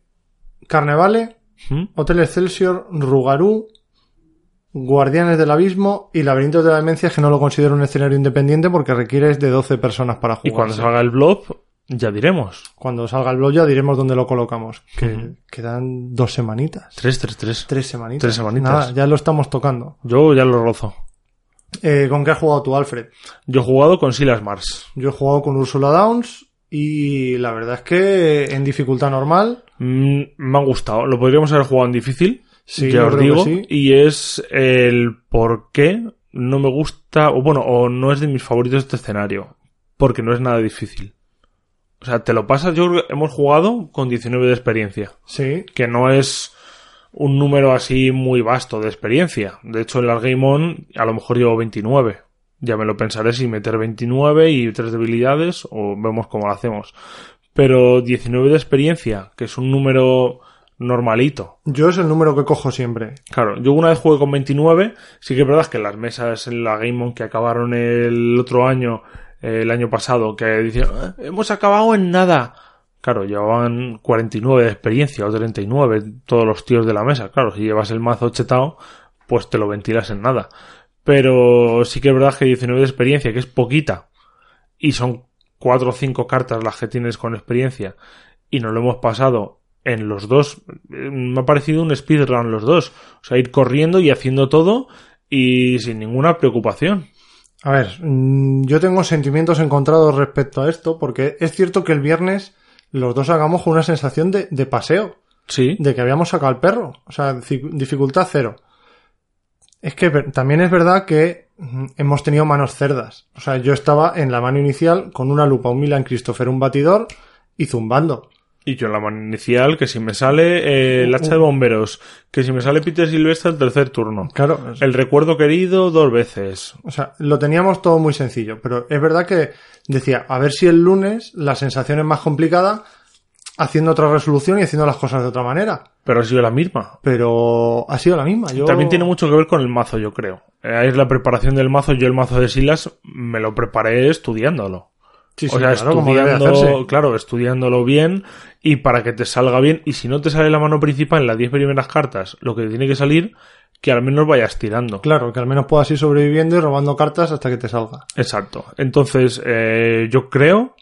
Carnevale, ¿Mm? Hotel Excelsior, Rugarú, Guardianes del Abismo y Laberintos de la Demencia, que no lo considero un escenario independiente porque requieres de 12 personas para jugar. Y cuando salga el Blob, ya diremos. Cuando salga el blog ya diremos dónde lo colocamos. Que quedan dos semanitas. Tres, tres, tres. Tres semanitas. Tres semanitas. Nada, ya lo estamos tocando. Yo ya lo rozo. Eh, ¿Con qué has jugado tú, Alfred? Yo he jugado con Silas Mars. Yo he jugado con Ursula Downs y la verdad es que en dificultad normal, Mm, me ha gustado. Lo podríamos haber jugado en difícil. Sí, ya os digo. sí. Y es el por qué no me gusta, o bueno, o no es de mis favoritos este escenario. Porque no es nada difícil. O sea, te lo pasas, yo creo que hemos jugado con 19 de experiencia. sí. Que no es un número así muy vasto de experiencia. De hecho, en Game On a lo mejor llevo 29. Ya me lo pensaré si meter 29 y tres debilidades o vemos cómo lo hacemos. Pero 19 de experiencia, que es un número normalito. Yo es el número que cojo siempre. Claro, yo una vez jugué con 29, sí que es verdad que las mesas en la Game On que acabaron el otro año, eh, el año pasado, que dicen, "Ah, hemos acabado en nada. Claro, llevaban 49 de experiencia o 39 todos los tíos de la mesa. Claro, si llevas el mazo chetao, pues te lo ventilas en nada. Pero sí que es verdad que 19 de experiencia, que es poquita, y son 4 o 5 cartas las que tienes con experiencia, y nos lo hemos pasado en los dos. Me ha parecido un speedrun los dos. O sea, ir corriendo y haciendo todo y sin ninguna preocupación. A ver, mm, yo tengo sentimientos encontrados respecto a esto porque es cierto que el viernes los dos hagamos con una sensación de, de paseo. Sí. de que habíamos sacado al perro. O sea, difi- dificultad cero. Es que también es verdad que mm, hemos tenido manos cerdas. O sea, yo estaba en la mano inicial con una lupa, un Milan Christopher, un batidor y zumbando. Y yo en la mano inicial, que si me sale eh, el hacha de bomberos, que si me sale Peter Silvestre el tercer turno. Claro, El recuerdo querido dos veces. o sea, lo teníamos todo muy sencillo. Pero es verdad que decía, a ver si el lunes la sensación es más complicada haciendo otra resolución y haciendo las cosas de otra manera. Pero ha sido la misma. Pero ha sido la misma. Yo... También tiene mucho que ver con el mazo, yo creo. Eh, es la preparación del mazo. Yo el mazo de Silas me lo preparé estudiándolo. Sí, sí, o sea, claro, estudiando, claro, estudiándolo bien y para que te salga bien. Y si no te sale la mano principal en las 10 primeras cartas, lo que tiene que salir, que al menos vayas tirando. Claro, que al menos puedas ir sobreviviendo y robando cartas hasta que te salga. Exacto. Entonces, eh, yo creo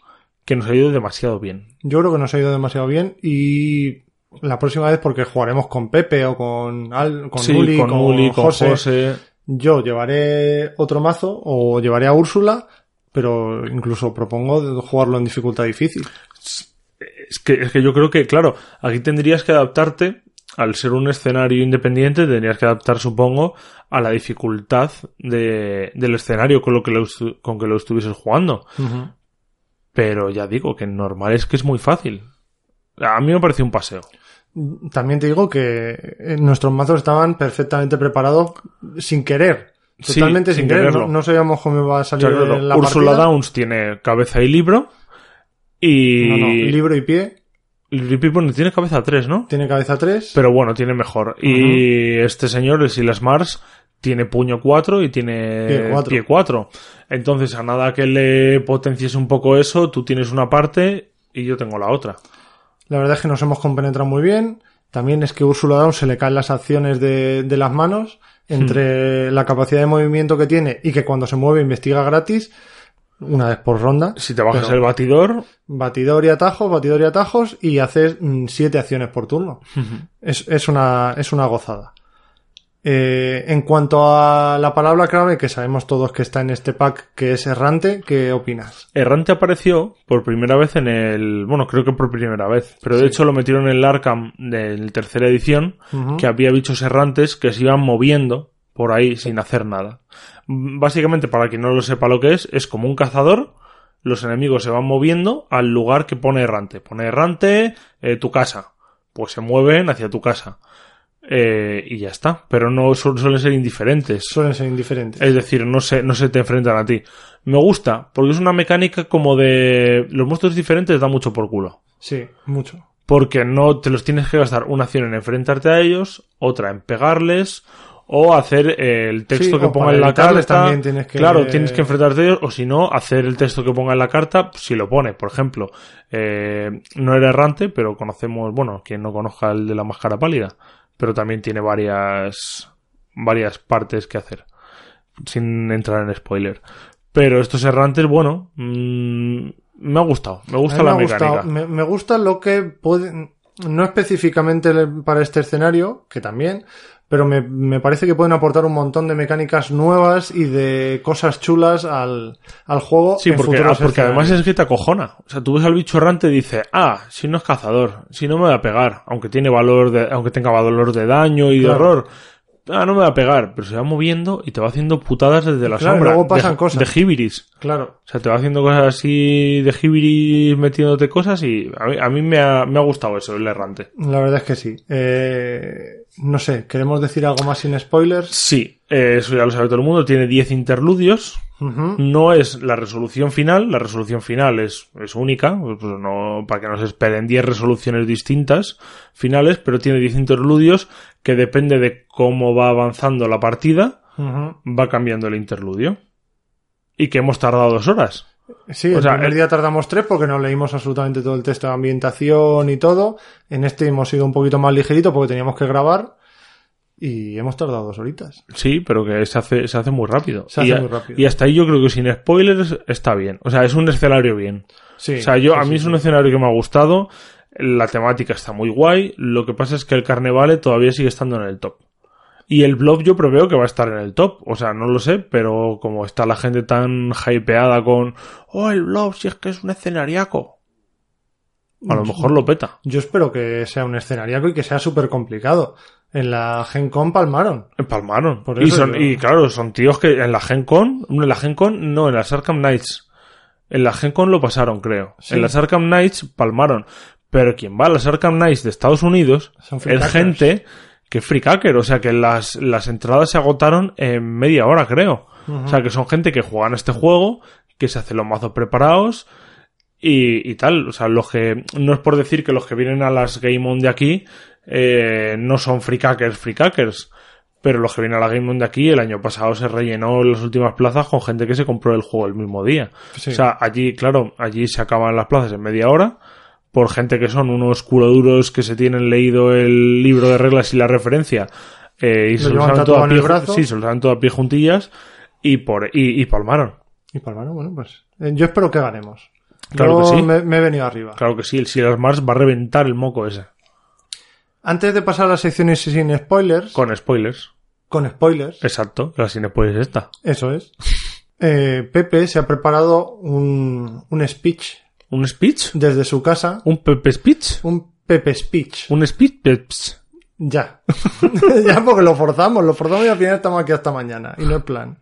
que nos ha ido demasiado bien. Yo creo que nos ha ido demasiado bien y la próxima vez porque jugaremos con Pepe o con Al, con sí, Uli, con, Uli, con José, José. Yo llevaré otro mazo o llevaré a Úrsula, pero incluso propongo jugarlo en dificultad difícil. Es que, es que yo creo que, claro, aquí tendrías que adaptarte, al ser un escenario independiente, tendrías que adaptar, supongo, a la dificultad de, del escenario con lo que lo, con que lo estuvieses jugando. Pero ya digo que normal es que es muy fácil. A mí me pareció un paseo. También te digo que eh, nuestros mazos estaban perfectamente preparados sin querer. Sí, Totalmente sin, sin querer. No, no sabíamos cómo iba a O salir sea, la Ursula partida. Downs tiene cabeza y libro. Y. No, no, libro y pie. People tiene cabeza 3, ¿no? Tiene cabeza 3. Pero bueno, tiene mejor. Y este señor, el Silas Mars, tiene puño 4 y tiene Pie cuatro. pie 4. Entonces, a nada que le potencies un poco eso, tú tienes una parte y yo tengo la otra. La verdad es que nos hemos compenetrado muy bien. También es que Ursula Dawn se le caen las acciones de, de las manos Hmm. entre la capacidad de movimiento que tiene y que cuando se mueve investiga gratis. una vez por ronda. Si te bajas el batidor, Batidor y atajos, batidor y atajos, y haces mm, siete acciones por turno. es, es una, es una gozada. Eh, en cuanto a la palabra clave, que sabemos todos que está en este pack, que es errante, ¿qué opinas? Errante apareció por primera vez en el. Bueno, creo que por primera vez. Pero de hecho lo metieron en el Arkham de la tercera edición. Que había bichos errantes que se iban moviendo por ahí sin hacer nada. Mm, Básicamente, para quien no lo sepa lo que es, es como un cazador. Los enemigos se van moviendo al lugar que pone errante. Pone errante eh, tu casa. Pues se mueven hacia tu casa. Eh, y ya está. Pero no su- suelen ser indiferentes. Suelen ser indiferentes. Es decir, no se, no se te enfrentan a ti. Me gusta, porque es una mecánica como de... Los monstruos diferentes da mucho por culo. Sí, mucho. Porque no te los tienes que gastar una acción en enfrentarte a ellos, otra en pegarles, o hacer eh, el texto Sí, que ponga en la carta. también tienes que- Claro, tienes que enfrentarte a ellos, o si no, hacer el texto que ponga en la carta, si lo pone. Por ejemplo, eh, no era errante, pero conocemos, bueno, quien no conozca el de la máscara pálida, pero también tiene varias, varias partes que hacer, sin entrar en spoiler. Pero estos errantes, bueno, mm, me ha gustado, me gusta la me mecánica. Me, me gusta lo que puede, no específicamente para este escenario, que también, pero me, me parece que pueden aportar un montón de mecánicas nuevas y de cosas chulas al, al juego. Sí, en porque, ah, además es que te acojona. O sea, tú ves al bicho errante y dices, ah, si no es cazador, si no me va a pegar, aunque tiene valor de, aunque tenga valor de daño y de horror. Ah, no me va a pegar, pero se va moviendo y te va haciendo putadas desde la Claro, sombra. luego pasan de, cosas. De jibiris. Claro. O sea, te va haciendo cosas así de jibiris metiéndote cosas y a mí, a mí me, ha, me ha gustado eso, el errante. La verdad es que sí. Eh, no sé, ¿queremos decir algo más sin spoilers? Sí, eh, eso ya lo sabe todo el mundo. Tiene 10 interludios. No es la resolución final, la resolución final es, es única, pues no, para que no se esperen 10 resoluciones distintas finales, pero tiene 10 interludios que depende de cómo va avanzando la partida, va cambiando el interludio. Y que hemos tardado dos horas. Sí, O el sea, primer el- día tardamos tres porque no leímos absolutamente todo el texto de ambientación y todo. En este hemos ido un poquito más ligerito porque teníamos que grabar y hemos tardado dos horitas. Sí, pero que se hace, se hace muy rápido. Se hace y, muy rápido. y hasta ahí yo creo que sin spoilers está bien. O sea, es un escenario bien. Sí. O sea, yo, sí, a mí sí, es un escenario que me ha gustado. La temática está muy guay. Lo que pasa es que el carnevale todavía sigue estando en el top. Y el blog yo preveo que va a estar en el top. O sea, no lo sé, pero como está la gente tan hypeada con, oh, el blog, si es que es un escenariaco. A lo mejor lo peta. Yo espero que sea un escenariaco y que sea súper complicado. En la Gen Con palmaron. Palmaron. Por y, son, yo- y claro, son tíos que en la Gen Con, en la Gen Con, no, en las Arkham Knights. En la Gen Con lo pasaron, creo. Sí. En las Arkham Knights palmaron. Pero quien va a las Arkham Knights de Estados Unidos Son es gente que freakaker. O sea que las, las entradas se agotaron en media hora, creo. O sea que son gente que juegan este juego, que se hacen los mazos preparados y, y tal. O sea, los que, no es por decir que los que vienen a las Game On de aquí, eh, no son freakakers, freakakers. Pero los que vienen a la Game On de aquí, el año pasado se rellenó las últimas plazas con gente que se compró el juego el mismo día. Sí. O sea, allí, claro, allí se acaban las plazas en media hora por gente que son unos culoduros que se tienen leído el libro de reglas y la referencia eh, y se lo saben todo a pie, sí, se lo saben todo a pie juntillas y por y, y palmaron. Y palmaron, bueno, pues eh, yo espero que ganemos. Claro Yo que sí. Me, me he venido arriba. Claro que sí, el Silas Mars va a reventar el moco ese. Antes de pasar a las secciones sin spoilers, con, Con spoilers. spoilers, Exacto, la sin spoilers esta. eso es, eh, Pepe se ha preparado un, un speech ¿Un speech? desde su casa, ¿Un Pepe speech? un Pepe speech. ¿Un speech? Peps. Ya. ya porque lo forzamos, lo forzamos y al final estamos aquí hasta mañana. Y no es plan.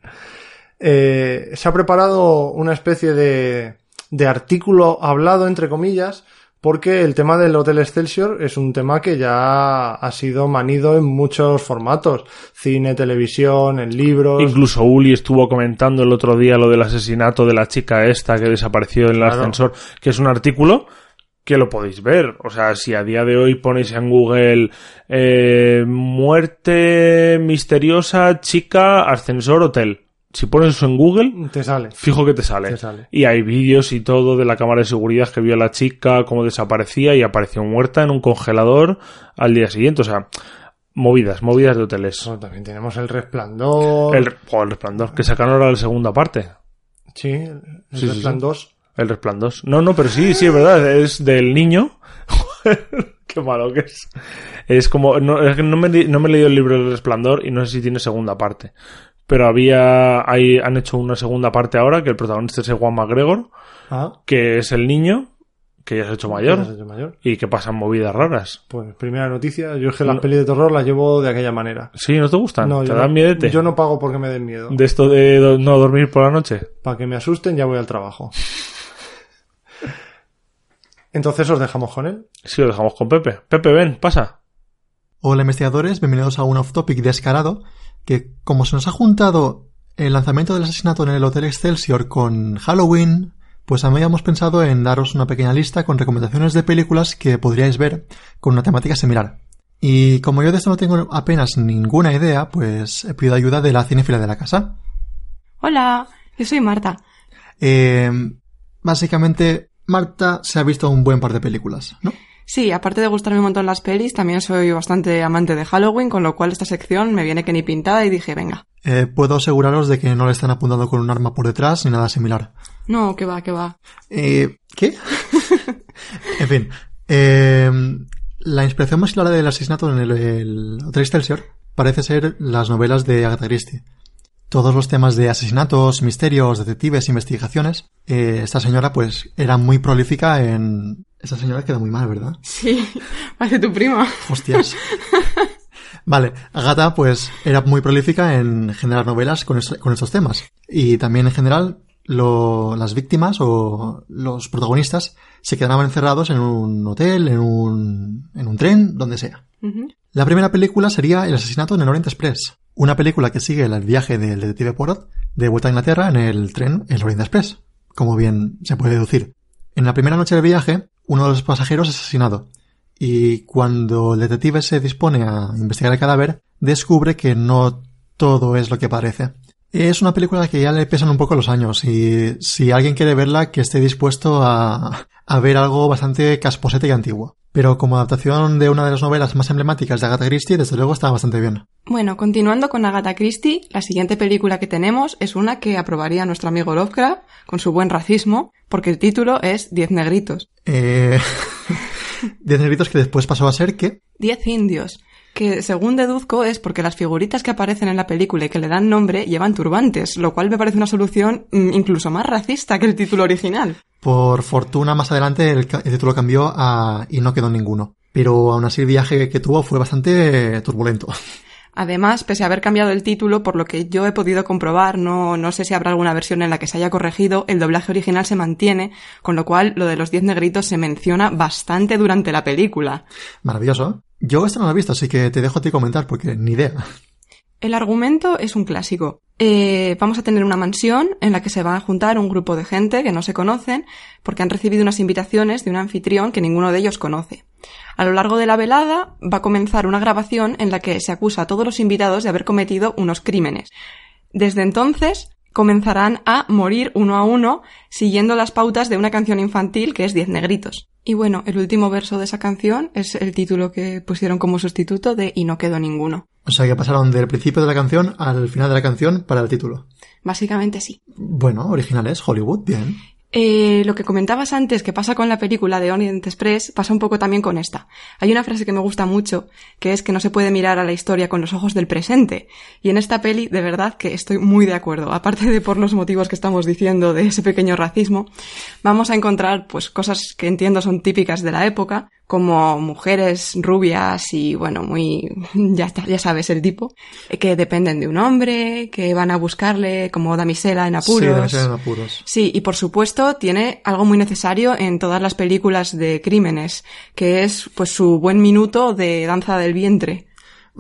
Eh, se ha preparado una especie de, de artículo hablado, entre comillas, porque el tema del Hotel Excelsior es un tema que ya ha sido manido en muchos formatos. Cine, televisión, en libros. Incluso Uli estuvo comentando el otro día lo del asesinato de la chica esta que desapareció en el Claro. ascensor, que es un artículo que lo podéis ver. O sea, si a día de hoy ponéis en Google eh, muerte misteriosa, chica, ascensor, hotel. Si pones eso en Google, Te sale. fijo que te sale. Te sale. Y hay vídeos y todo de la cámara de seguridad que vio a la chica, cómo desaparecía y apareció muerta en un congelador al día siguiente. O sea, movidas, movidas de hoteles. Bueno, también tenemos el resplandor. El, resplandor, que sacaron ahora la segunda parte. Sí, el Sí, sí, Resplandor. El Resplandor. No, no, pero sí, sí, es verdad. Es del niño. Qué malo que es. Es como. No, es que no, me, no me he leído el libro del Resplandor y no sé si tiene segunda parte. Pero había. Hay, han hecho una segunda parte ahora que el protagonista es Juan McGregor, Ah, que es el niño, que ya se ha hecho mayor. hecho mayor. Y que pasan movidas raras. Pues primera noticia, yo es que las No. pelis de terror las llevo de aquella manera. Sí, ¿no te gustan? No, ¿Te yo dan no, miedete? Yo no pago porque me den miedo. De esto de do- no dormir por la noche. Para que me asusten ya voy al trabajo. Entonces os dejamos con él. Sí, lo dejamos con Pepe. Pepe, ven, pasa. Hola investigadores, bienvenidos a un off-topic descarado que como se nos ha juntado el lanzamiento del asesinato en el Hotel Excelsior con Halloween, pues habíamos pensado en daros una pequeña lista con recomendaciones de películas que podríais ver con una temática similar. Y como yo de esto no tengo apenas ninguna idea, pues he pedido ayuda de la cinefila de la casa. Hola, yo soy Marta. Eh, básicamente, Marta se ha visto un buen par de películas, ¿no? Sí, aparte de gustarme un montón las pelis, también soy bastante amante de Halloween, con lo cual esta sección me viene que ni pintada y dije, venga. Eh, puedo aseguraros de que no le están apuntando con un arma por detrás ni nada similar. No, que va, que va. Eh, ¿Qué? en fin. eh, la inspiración más clara del asesinato en el, el Hotel Excelsior parece ser las novelas de Agatha Christie. Todos los temas de asesinatos, misterios, detectives, investigaciones. eh, esta señora, pues, era muy prolífica en. Esta señora queda muy mal, ¿verdad? Sí, parece tu prima. Hostias. Vale, Agatha pues era muy prolífica en generar novelas con, con estos temas. Y también en general lo- las víctimas o los protagonistas se quedaban encerrados en un hotel, en un, en un tren, donde sea. La primera película sería El asesinato en el Orient Express, una película que sigue el viaje del detective Poirot de vuelta a Inglaterra en el tren El Orient Express, como bien se puede deducir. En la primera noche del viaje, uno de los pasajeros es asesinado, y cuando el detective se dispone a investigar el cadáver, descubre que no todo es lo que parece. Es una película que ya le pesan un poco los años y si alguien quiere verla que esté dispuesto a, a ver algo bastante casposete y antiguo. Pero como adaptación de una de las novelas más emblemáticas de Agatha Christie, desde luego está bastante bien. Bueno, continuando con Agatha Christie, la siguiente película que tenemos es una que aprobaría nuestro amigo Lovecraft con su buen racismo, porque el título es Diez negritos. Eh... Diez negritos que después pasó a ser que... Diez indios, que según deduzco es porque las figuritas que aparecen en la película y que le dan nombre llevan turbantes, lo cual me parece una solución mm, incluso más racista que el título original. Por fortuna más adelante el, título cambió a... y no quedó ninguno. Pero aún así el viaje que tuvo fue bastante turbulento. Además, pese a haber cambiado el título, por lo que yo he podido comprobar, no, no sé si habrá alguna versión en la que se haya corregido, el doblaje original se mantiene, con lo cual lo de los diez negritos se menciona bastante durante la película. Maravilloso. Yo esto no lo he visto, así que te dejo a ti comentar porque ni idea. El argumento es un clásico. Eh, vamos a tener una mansión en la que se va a juntar un grupo de gente que no se conocen porque han recibido unas invitaciones de un anfitrión que ninguno de ellos conoce. A lo largo de la velada va a comenzar una grabación en la que se acusa a todos los invitados de haber cometido unos crímenes. Desde entonces comenzarán a morir uno a uno siguiendo las pautas de una canción infantil que es Diez Negritos. Y bueno, el último verso de esa canción es el título que pusieron como sustituto de Y no quedó ninguno. O sea que pasaron del principio de la canción al final de la canción para el título. Básicamente sí. Bueno, originales, Hollywood, bien. Eh, lo que comentabas antes que pasa con la película de Orient Express pasa un poco también con esta. Hay una frase que me gusta mucho, que es que no se puede mirar a la historia con los ojos del presente. Y en esta peli, de verdad que estoy muy de acuerdo. Aparte de por los motivos que estamos diciendo de ese pequeño racismo, vamos a encontrar pues cosas que entiendo son típicas de la época, como mujeres rubias y bueno, muy, ya ya sabes el tipo, que dependen de un hombre, que van a buscarle como damisela en Sí, apuros. debe ser en apuros. Sí, y por supuesto tiene algo muy necesario en todas las películas de crímenes, que es pues su buen minuto de danza del vientre.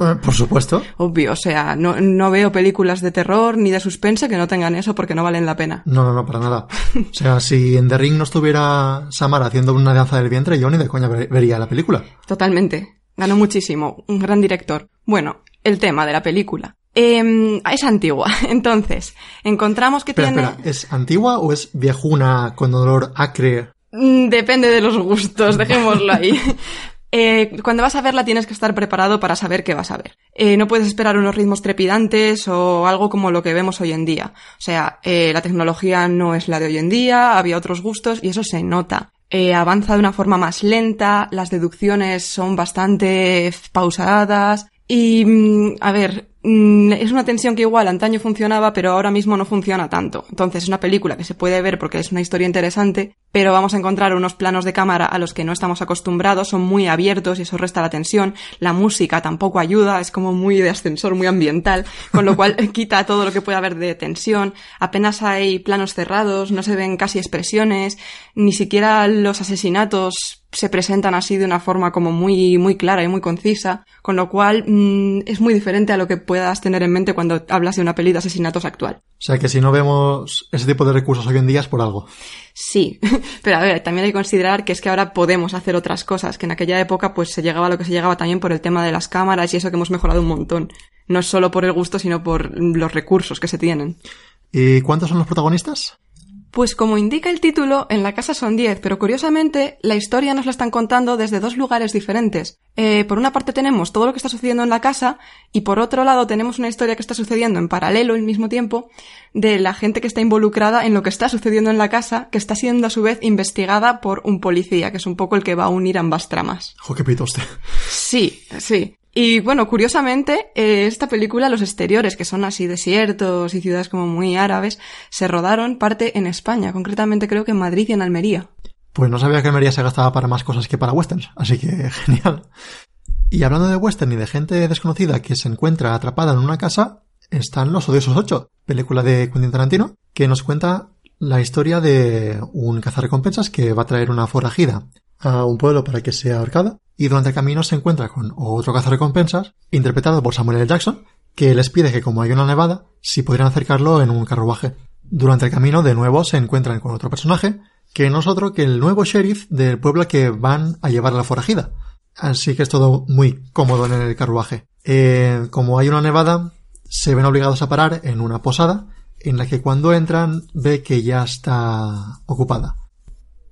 Eh, por supuesto. Obvio, o sea, no, no veo películas de terror ni de suspense que no tengan eso porque no valen la pena. No, no, no, para nada. O sea, si en The Ring no estuviera Samara haciendo una danza del vientre, yo ni de coña ver- vería la película. Totalmente. Ganó muchísimo. Un gran director. Bueno, el tema de la película. Em, es antigua. Entonces, encontramos que Espera, tiene... espera, ¿es antigua o es viejuna con olor acre? Mm, Depende de los gustos, dejémoslo ahí. Eh, cuando vas a verla tienes que estar preparado para saber qué vas a ver. Eh, no puedes esperar unos ritmos trepidantes o algo como lo que vemos hoy en día. O sea, eh, la tecnología no es la de hoy en día, había otros gustos y eso se nota. Eh, avanza de una forma más lenta, las deducciones son bastante pausadas y, mm, a ver, mm, es una tensión que igual antaño funcionaba, pero ahora mismo no funciona tanto. Entonces es una película que se puede ver porque es una historia interesante, pero vamos a encontrar unos planos de cámara a los que no estamos acostumbrados, son muy abiertos y eso resta la tensión. La música tampoco ayuda, es como muy de ascensor, muy ambiental, con lo cual quita todo lo que puede haber de tensión. Apenas hay planos cerrados, no se ven casi expresiones, ni siquiera los asesinatos se presentan así de una forma como muy, muy clara y muy concisa, con lo cual mm, es muy diferente a lo que puedas tener en mente cuando hablas de una peli de asesinatos actual. O sea que si no vemos ese tipo de recursos hoy en día es por algo. Sí, pero a ver, también hay que considerar que es que ahora podemos hacer otras cosas, que en aquella época pues se llegaba a lo que se llegaba también por el tema de las cámaras y eso que hemos mejorado un montón. No solo por el gusto, sino por los recursos que se tienen. ¿Y cuántos son los protagonistas? Pues como indica el título, en la casa son 10, pero curiosamente la historia nos la están contando desde dos lugares diferentes. Eh, por una parte tenemos todo lo que está sucediendo en la casa y por otro lado tenemos una historia que está sucediendo en paralelo al mismo tiempo de la gente que está involucrada en lo que está sucediendo en la casa, que está siendo a su vez investigada por un policía, que es un poco el que va a unir ambas tramas. Jo, qué. Sí, sí. Y bueno, curiosamente, eh, esta película, los exteriores, que son así desiertos y ciudades como muy árabes, se rodaron parte en España, concretamente creo que en Madrid y en Almería. Pues no sabía que Almería se gastaba para más cosas que para westerns, así que genial. Y hablando de western y de gente desconocida que se encuentra atrapada en una casa, están Los Odiosos 8, película de Quentin Tarantino, que nos cuenta la historia de un cazarrecompensas que va a traer una forajida a un pueblo para que sea ahorcada y durante el camino se encuentra con otro cazarrecompensas interpretado por Samuel L. Jackson que les pide que como hay una nevada si podrían acercarlo en un carruaje. Durante el camino de nuevo se encuentran con otro personaje que no es otro que el nuevo sheriff del pueblo que van a llevar a la forajida. Así que es todo muy cómodo en el carruaje. Eh, como hay una nevada, se ven obligados a parar en una posada en la que cuando entran ve que ya está ocupada.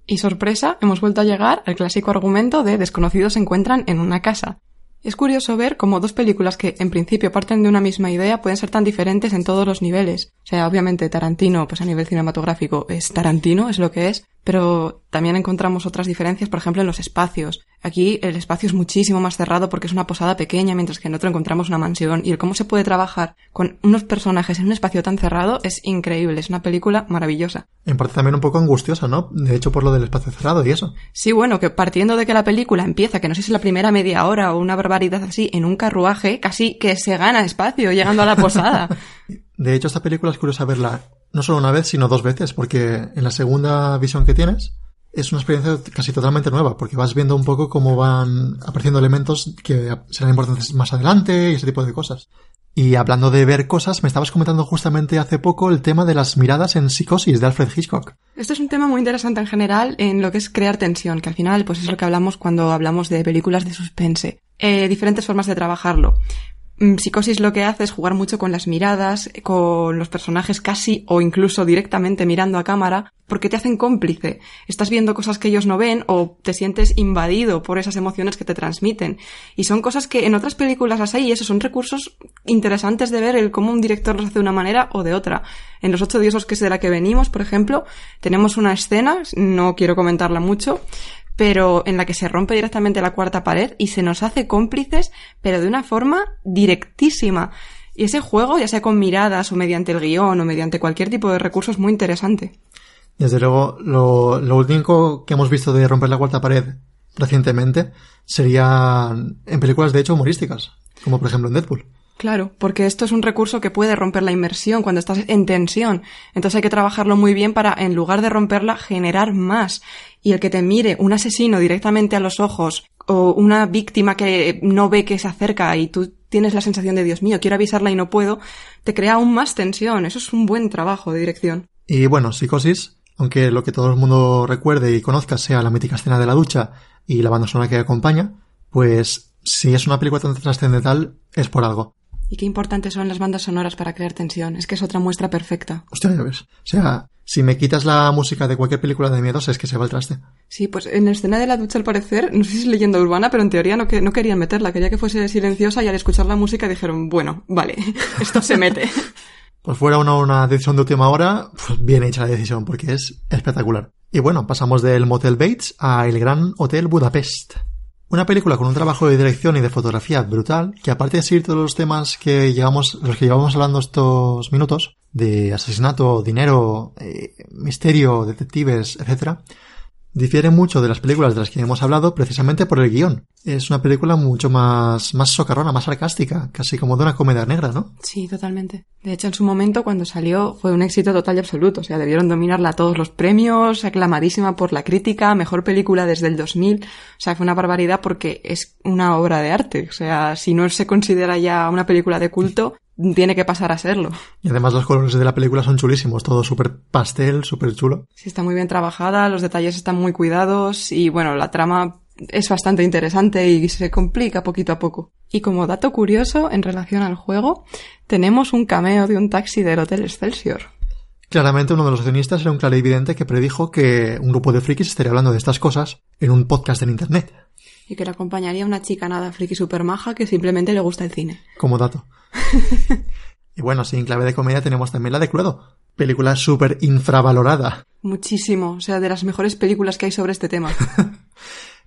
Y sorpresa, hemos vuelto a llegar al clásico argumento de desconocidos se encuentran en una casa. Es curioso ver cómo dos películas que en principio parten de una misma idea pueden ser tan diferentes en todos los niveles. O sea, obviamente Tarantino, pues a nivel cinematográfico es Tarantino, es lo que es, pero también encontramos otras diferencias, por ejemplo, en los espacios. Aquí el espacio es muchísimo más cerrado porque es una posada pequeña, mientras que en otro encontramos una mansión. Y el cómo se puede trabajar con unos personajes en un espacio tan cerrado es increíble. Es una película maravillosa. En parte también un poco angustiosa, ¿no? De hecho, por lo del espacio cerrado y eso. Sí, bueno, que partiendo de que la película empieza, que no sé si es la primera media hora o una barbaridad así, en un carruaje, casi que se gana espacio llegando a la posada. De hecho, esta película es curiosa verla no solo una vez, sino dos veces, porque en la segunda visión que tienes es una experiencia casi totalmente nueva, porque vas viendo un poco cómo van apareciendo elementos que serán importantes más adelante y ese tipo de cosas. Y hablando de ver cosas, me estabas comentando justamente hace poco el tema de las miradas en psicosis de Alfred Hitchcock. Esto es un tema muy interesante en general en lo que es crear tensión, que al final pues es lo que hablamos cuando hablamos de películas de suspense. Eh, diferentes formas de trabajarlo. Mm, Psicosis lo que hace es jugar mucho con las miradas, con los personajes casi o incluso directamente mirando a cámara, porque te hacen cómplice. Estás viendo cosas que ellos no ven o te sientes invadido por esas emociones que te transmiten. Y son cosas que en otras películas las hay y esos son recursos interesantes de ver el cómo un director los hace de una manera o de otra. En Los Ocho Diosos, que es de la que venimos, por ejemplo, tenemos una escena, no quiero comentarla mucho, pero en la que se rompe directamente la cuarta pared y se nos hace cómplices, pero de una forma directísima. Y ese juego, ya sea con miradas o mediante el guion o mediante cualquier tipo de recurso, es muy interesante. Desde luego, lo, lo único que hemos visto de romper la cuarta pared recientemente sería en películas de hecho humorísticas, como por ejemplo en Deadpool. Claro, porque esto es un recurso que puede romper la inmersión cuando estás en tensión. Entonces hay que trabajarlo muy bien para, en lugar de romperla, generar más. Y el que te mire un asesino directamente a los ojos o una víctima que no ve que se acerca y tú tienes la sensación de Dios mío, quiero avisarla y no puedo, te crea aún más tensión. Eso es un buen trabajo de dirección. Y bueno, Psicosis, aunque lo que todo el mundo recuerde y conozca sea la mítica escena de la ducha y la banda sonora que acompaña, pues si es una película tan trascendental es por algo. Y qué importantes son las bandas sonoras para crear tensión. Es que es otra muestra perfecta. Hostia, ya ves. O sea, Si me quitas la música de cualquier película de miedos es que se va el traste. Sí, pues en la escena de la ducha al parecer, no sé si es leyenda urbana, pero en teoría no, que, no querían meterla, quería que fuese silenciosa y al escuchar la música dijeron, bueno, vale, esto se mete. Pues fuera una, una decisión de última hora, pues bien hecha la decisión, porque es espectacular. Y bueno, pasamos del Motel Bates a El Gran Hotel Budapest. Una película con un trabajo de dirección y de fotografía brutal, que aparte de seguir todos los temas que llevamos, los que llevamos hablando estos minutos, de asesinato, dinero, eh, misterio, detectives, etcétera, difiere mucho de las películas de las que hemos hablado precisamente por el guion. Es una película mucho más, más socarrona, más sarcástica, casi como de una comedia negra, ¿no? Sí, totalmente. De hecho, en su momento, cuando salió, fue un éxito total y absoluto. O sea, debieron dominarla todos los premios, aclamadísima por la crítica, mejor película desde el 2000. O sea, fue una barbaridad porque es una obra de arte. O sea, si no se considera ya una película de culto, tiene que pasar a serlo. Y además los colores de la película son chulísimos, todo súper pastel, súper chulo. Sí, está muy bien trabajada, los detalles están muy cuidados y bueno, la trama es bastante interesante y se complica poquito a poco. Y como dato curioso en relación al juego, tenemos un cameo de un taxi del Hotel Excelsior. Claramente uno de los accionistas era un clarividente que predijo que un grupo de frikis estaría hablando de estas cosas en un podcast en internet. Y que le acompañaría una chica nada friki super maja que simplemente le gusta el cine. Como dato. y bueno, sí, en clave de comedia tenemos también la de Cluedo. Película súper infravalorada. Muchísimo. O sea, de las mejores películas que hay sobre este tema.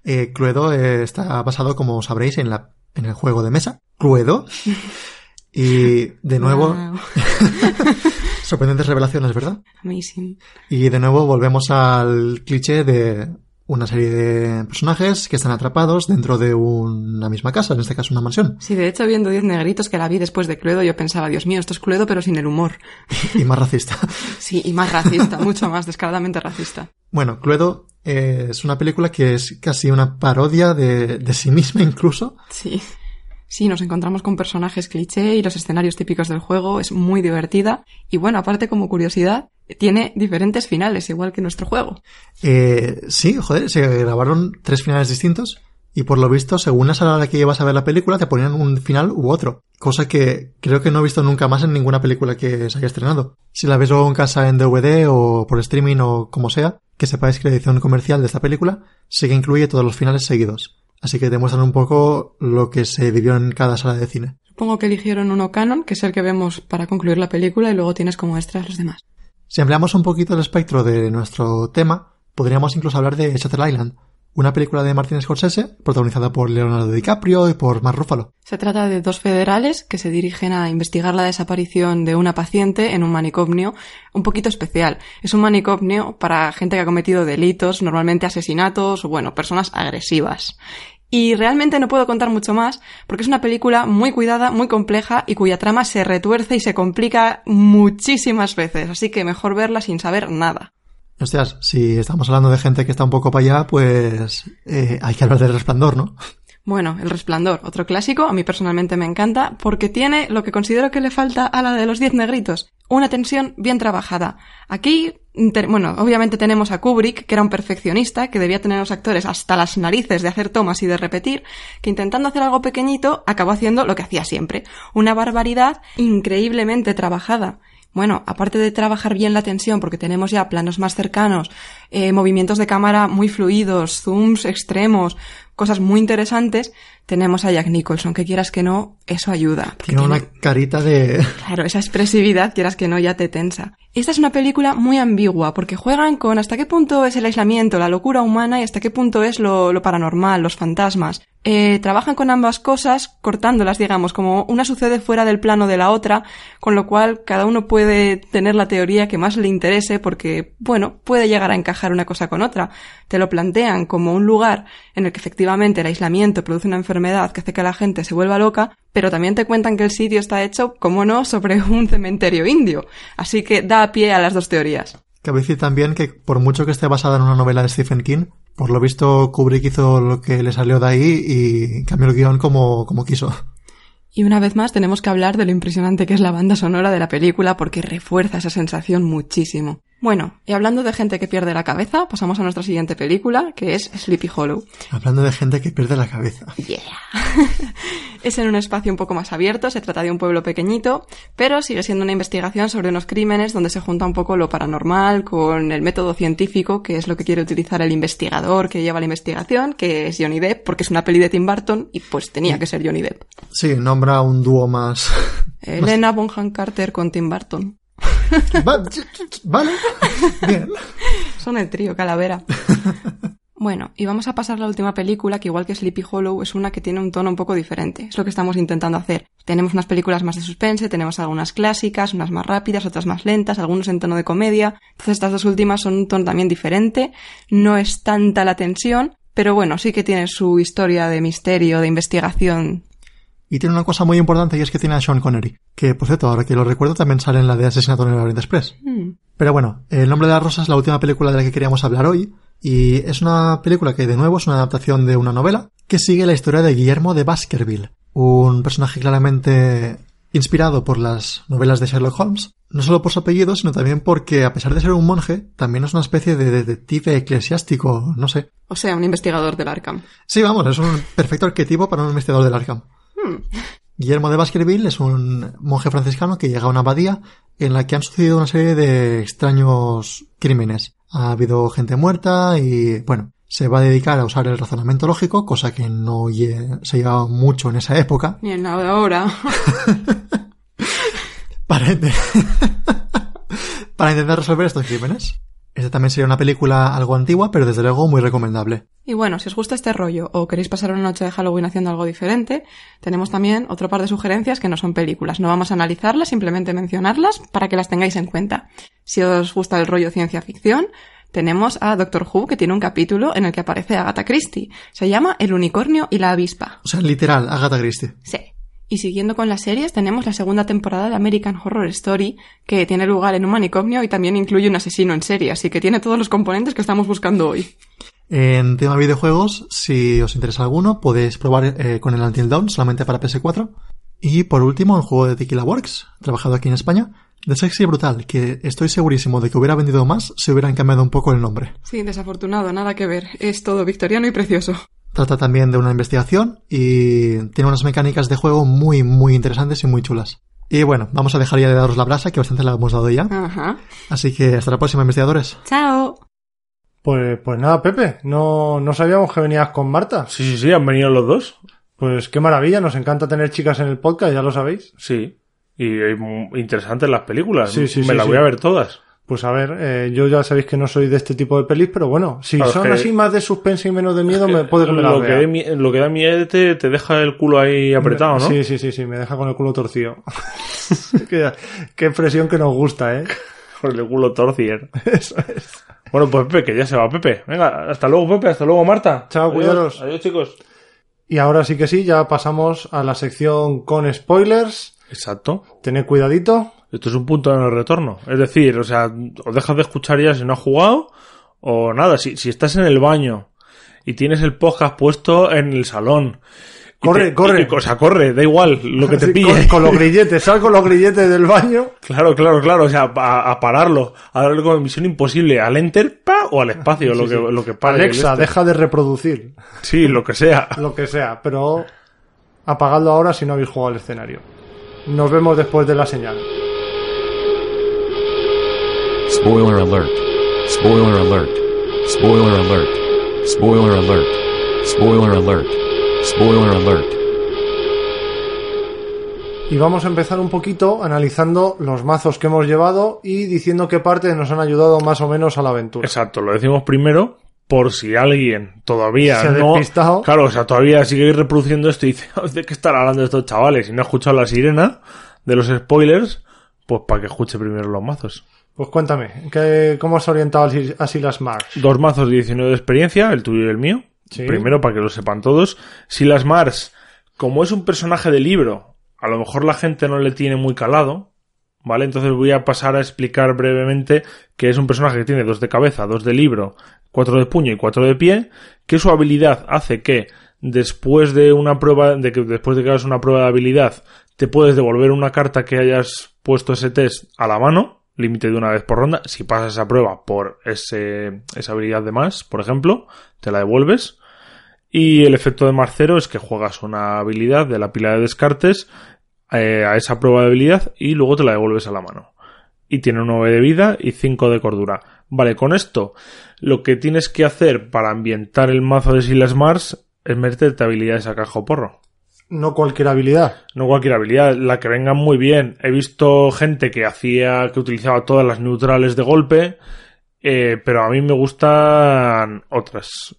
Eh, Cluedo eh, está basado, como sabréis, en, la, en el juego de mesa. Cluedo. Y de nuevo, Wow. sorprendentes revelaciones, ¿verdad? Amazing. Y de nuevo volvemos al cliché de una serie de personajes que están atrapados dentro de una misma casa, en este caso una mansión. Sí, de hecho, viendo Diez Negritos que la vi después de Cluedo, yo pensaba, Dios mío, esto es Cluedo, pero sin el humor. Y más racista. Sí, y más racista, mucho más descaradamente racista. Bueno, Cluedo eh, es una película que es casi una parodia de, de sí misma incluso. Sí. Sí, nos encontramos con personajes cliché y los escenarios típicos del juego. Es muy divertida. Y bueno, aparte como curiosidad, tiene diferentes finales, igual que nuestro juego. Eh, sí, joder, se grabaron tres finales distintos y por lo visto, según la sala a la que ibas a ver la película, te ponían un final u otro. Cosa que creo que no he visto nunca más en ninguna película que se haya estrenado. Si la ves luego en casa en DVD o por streaming o como sea, que sepáis que la edición comercial de esta película sí que incluye todos los finales seguidos. Así que te muestran un poco lo que se vivió en cada sala de cine. Supongo que eligieron uno canon, que es el que vemos para concluir la película, y luego tienes como extras los demás. Si ampliamos un poquito el espectro de nuestro tema, podríamos incluso hablar de Shutter Island, una película de Martin Scorsese protagonizada por Leonardo DiCaprio y por Mark Ruffalo. Se trata de dos federales que se dirigen a investigar la desaparición de una paciente en un manicomio un poquito especial. Es un manicomio para gente que ha cometido delitos, normalmente asesinatos o, bueno, personas agresivas. Y realmente no puedo contar mucho más porque es una película muy cuidada, muy compleja y cuya trama se retuerce y se complica muchísimas veces, así que mejor verla sin saber nada. Hostias, si estamos hablando de gente que está un poco para allá, pues eh, hay que hablar del resplandor, ¿no? Bueno, El Resplandor, otro clásico, a mí personalmente me encanta porque tiene lo que considero que le falta a la de los Diez Negritos, una tensión bien trabajada. Aquí, bueno, obviamente tenemos a Kubrick, que era un perfeccionista, que debía tener los actores hasta las narices de hacer tomas y de repetir, que intentando hacer algo pequeñito acabó haciendo lo que hacía siempre, una barbaridad increíblemente trabajada. Bueno, aparte de trabajar bien la tensión, porque tenemos ya planos más cercanos, eh, movimientos de cámara muy fluidos, zooms extremos, cosas muy interesantes, tenemos a Jack Nicholson, que quieras que no, eso ayuda. Tiene una carita de... Claro, esa expresividad, quieras que no, ya te tensa. Esta es una película muy ambigua, porque juegan con hasta qué punto es el aislamiento, la locura humana y hasta qué punto es lo, lo paranormal, los fantasmas. Eh, trabajan con ambas cosas, cortándolas, digamos, como una sucede fuera del plano de la otra, con lo cual cada uno puede tener la teoría que más le interese, porque, bueno, puede llegar a encajar una cosa con otra. Te lo plantean como un lugar en el que efectivamente el aislamiento produce una enfermedad que hace que la gente se vuelva loca, pero también te cuentan que el sitio está hecho, como no, sobre un cementerio indio. Así que da pie a las dos teorías. Cabe decir también que por mucho que esté basada en una novela de Stephen King, por lo visto Kubrick hizo lo que le salió de ahí y cambió el guion como, como quiso. Y una vez más tenemos que hablar de lo impresionante que es la banda sonora de la película porque refuerza esa sensación muchísimo. Bueno, y hablando de gente que pierde la cabeza, pasamos a nuestra siguiente película, que es Sleepy Hollow. Hablando de gente que pierde la cabeza. Yeah. es en un espacio un poco más abierto, se trata de un pueblo pequeñito, pero sigue siendo una investigación sobre unos crímenes donde se junta un poco lo paranormal con el método científico, que es lo que quiere utilizar el investigador que lleva la investigación, que es Johnny Depp, porque es una peli de Tim Burton y pues tenía que ser Johnny Depp. Sí, nombra un dúo más. Elena Bonham Carter con Tim Burton. Va- vale. Bien. Son el trío Calavera. Bueno, y vamos a pasar a la última película, que igual que Sleepy Hollow es una que tiene un tono un poco diferente. Es lo que estamos intentando hacer. Tenemos unas películas más de suspense, tenemos algunas clásicas, unas más rápidas, otras más lentas, algunos en tono de comedia. Entonces estas dos últimas son un tono también diferente. No es tanta la tensión, pero bueno, sí que tiene su historia de misterio, de investigación. Y tiene una cosa muy importante y es que tiene a Sean Connery. Que, por cierto, ahora que lo recuerdo, también sale en la de Asesinato en el Orient Express. Hmm. Pero bueno, El nombre de la rosa es la última película de la que queríamos hablar hoy. Y es una película que, de nuevo, es una adaptación de una novela que sigue la historia de Guillermo de Baskerville. Un personaje claramente inspirado por las novelas de Sherlock Holmes. No solo por su apellido, sino también porque, a pesar de ser un monje, también es una especie de detective eclesiástico, no sé. O sea, un investigador del Arkham. Sí, vamos, es un perfecto arquetipo para un investigador del Arkham. Guillermo de Baskerville es un monje franciscano que llega a una abadía en la que han sucedido una serie de extraños crímenes. Ha habido gente muerta y, bueno, se va a dedicar a usar el razonamiento lógico, cosa que no se llevaba mucho en esa época, Ni en la de ahora. para intentar resolver estos crímenes. Esta también sería una película algo antigua, pero desde luego muy recomendable. Y bueno, si os gusta este rollo o queréis pasar una noche de Halloween haciendo algo diferente, tenemos también otro par de sugerencias que no son películas. No vamos a analizarlas, simplemente mencionarlas para que las tengáis en cuenta. Si os gusta el rollo ciencia ficción, tenemos a Doctor Who que tiene un capítulo en el que aparece Agatha Christie. Se llama El unicornio y la avispa. O sea, literal, Agatha Christie. Sí. Y siguiendo con las series, tenemos la segunda temporada de American Horror Story, que tiene lugar en un manicomio y también incluye un asesino en serie, así que tiene todos los componentes que estamos buscando hoy. En tema videojuegos, si os interesa alguno, podéis probar eh, con el Until Dawn solamente para PS4. Y por último, el juego de Tequila Works, trabajado aquí en España, de Sexy Brutal, que estoy segurísimo de que hubiera vendido más si hubieran cambiado un poco el nombre. Sí, desafortunado, nada que ver. Es todo victoriano y precioso. Trata también de una investigación y tiene unas mecánicas de juego muy, muy interesantes y muy chulas. Y bueno, vamos a dejar ya de daros la brasa, que bastante la hemos dado ya. Ajá. Así que hasta la próxima, investigadores. Chao. Pues, pues nada, Pepe, no, no sabíamos que venías con Marta. Sí, sí, sí, han venido los dos. Pues qué maravilla, nos encanta tener chicas en el podcast, ya lo sabéis. Sí. Y mu- interesantes las películas. Sí, sí, Me sí, las sí. voy a ver todas. Pues a ver, eh, yo ya sabéis que no soy de este tipo de pelis, pero bueno, si Claro, son que- así más de suspense y menos de miedo, me puede que me lo, que vea. lo que da miedo te, te deja el culo ahí apretado, ¿no? Sí, sí, sí, sí, me deja con el culo torcido. qué, qué expresión que nos gusta, ¿eh? Con el culo torcier. Eso es. Bueno, pues Pepe, que ya se va Pepe. Venga, hasta luego Pepe, hasta luego Marta. Chao, Adiós. cuidaros. Adiós chicos. Y ahora sí que sí, ya pasamos a la sección con spoilers. Exacto. Tened cuidadito. Esto es un punto de no retorno. Es decir, o sea, o dejas de escuchar ya si no has jugado, o nada, si, si estás en el baño y tienes el podcast puesto en el salón. Corre, te- corre. y- o sea, corre, da igual, lo que te Sí, pille. Con, con los grilletes, sal con los grilletes del baño. Claro, claro, claro. O sea, a, a pararlo. A darle como misión imposible al enter pa, o al espacio, lo, que, sí. lo que pare Alexa, este. deja de reproducir. Sí, lo que sea. Lo que sea, pero apagadlo ahora si no habéis jugado al escenario. Nos vemos después de la señal. Spoiler alert. Spoiler alert. Spoiler alert. Spoiler alert. Spoiler alert. Spoiler alert. Y vamos a empezar un poquito analizando los mazos que hemos llevado y diciendo qué partes nos han ayudado más o menos a la aventura. Exacto, lo decimos primero por si alguien todavía Se ha no... despistado. Claro, o sea, todavía sigue reproduciendo esto y dice, ¿de qué están hablando estos chavales? Y no ha escuchado la sirena de los spoilers, pues para que escuche primero los mazos. Pues cuéntame, ¿qué, ¿cómo has orientado así, así las Mars? Dos mazos de 19 de experiencia, el tuyo y el mío. Sí. Primero, para que lo sepan todos. Silas Mars, como es un personaje de libro, a lo mejor la gente no le tiene muy calado, ¿vale? Entonces voy a pasar a explicar brevemente que es un personaje que tiene dos de cabeza, dos de libro, cuatro de puño y cuatro de pie, que su habilidad hace que después de una prueba, de que después de que hagas una prueba de habilidad, te puedes devolver una carta que hayas puesto ese test a la mano, límite de una vez por ronda. Si pasas esa prueba por ese, esa habilidad de más, por ejemplo, te la devuelves. Y el efecto de más cero es que juegas una habilidad de la pila de descartes eh, a esa prueba de habilidad y luego te la devuelves a la mano. Y tiene 9 de vida y 5 de cordura. Vale, con esto lo que tienes que hacer para ambientar el mazo de Silas Mars es meterte habilidades a cajo porro. No cualquier habilidad. No cualquier habilidad, la que venga muy bien. He visto gente que hacía, que utilizaba todas las neutrales de golpe, eh, pero a mí me gustan otras.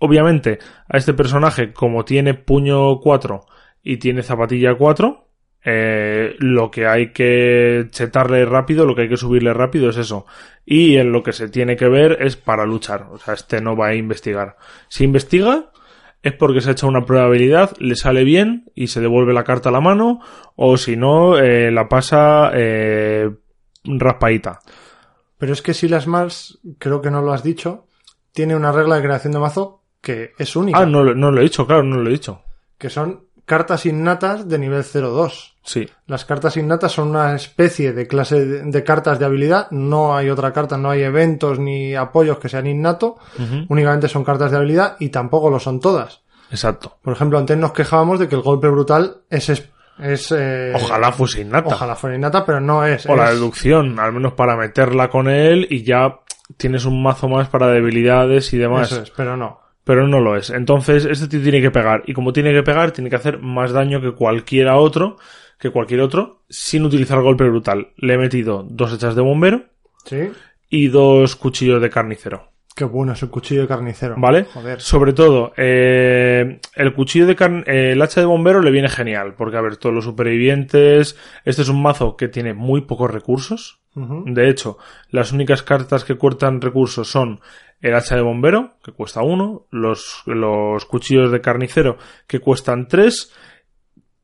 Obviamente, a este personaje, como tiene puño 4 y tiene zapatilla 4, eh, lo que hay que chetarle rápido, lo que hay que subirle rápido es eso. Y en lo que se tiene que ver es para luchar. O sea, este no va a investigar. Si investiga, es porque se ha hecho una habilidad, le sale bien y se devuelve la carta a la mano, o si no, eh, la pasa eh, raspadita. Pero es que Silas Mars, creo que no lo has dicho, tiene una regla de creación de mazo que es única. Ah, no, no lo he dicho, claro, no lo he dicho. Que son cartas innatas de nivel 0-2. Sí, Las cartas innatas son una especie de clase de, de cartas de habilidad. No hay otra carta, no hay eventos ni apoyos que sean innato. Únicamente son cartas de habilidad y tampoco lo son todas. exacto. Por ejemplo, antes nos quejábamos de que el golpe brutal es... es, es, eh, Ojalá fuese innata. Ojalá fuera innata, pero no es. O la deducción, al menos para meterla con él y ya tienes un mazo más para debilidades y demás. Eso es, pero no. Pero no lo es. Entonces, este tío tiene que pegar. Y como tiene que pegar, tiene que hacer más daño que cualquiera otro, que cualquier otro, sin utilizar golpe brutal. Le he metido dos hechas de bombero Sí. y dos cuchillos de carnicero. Qué bueno es el cuchillo de carnicero. ¿Vale? Joder. Sobre todo, eh, el cuchillo de carne, eh, el hacha de bombero le viene genial, porque a ver, todos los supervivientes, este es un mazo que tiene muy pocos recursos. De hecho, las únicas cartas que cuestan recursos son el hacha de bombero, que cuesta uno, los, los cuchillos de carnicero, que cuestan tres,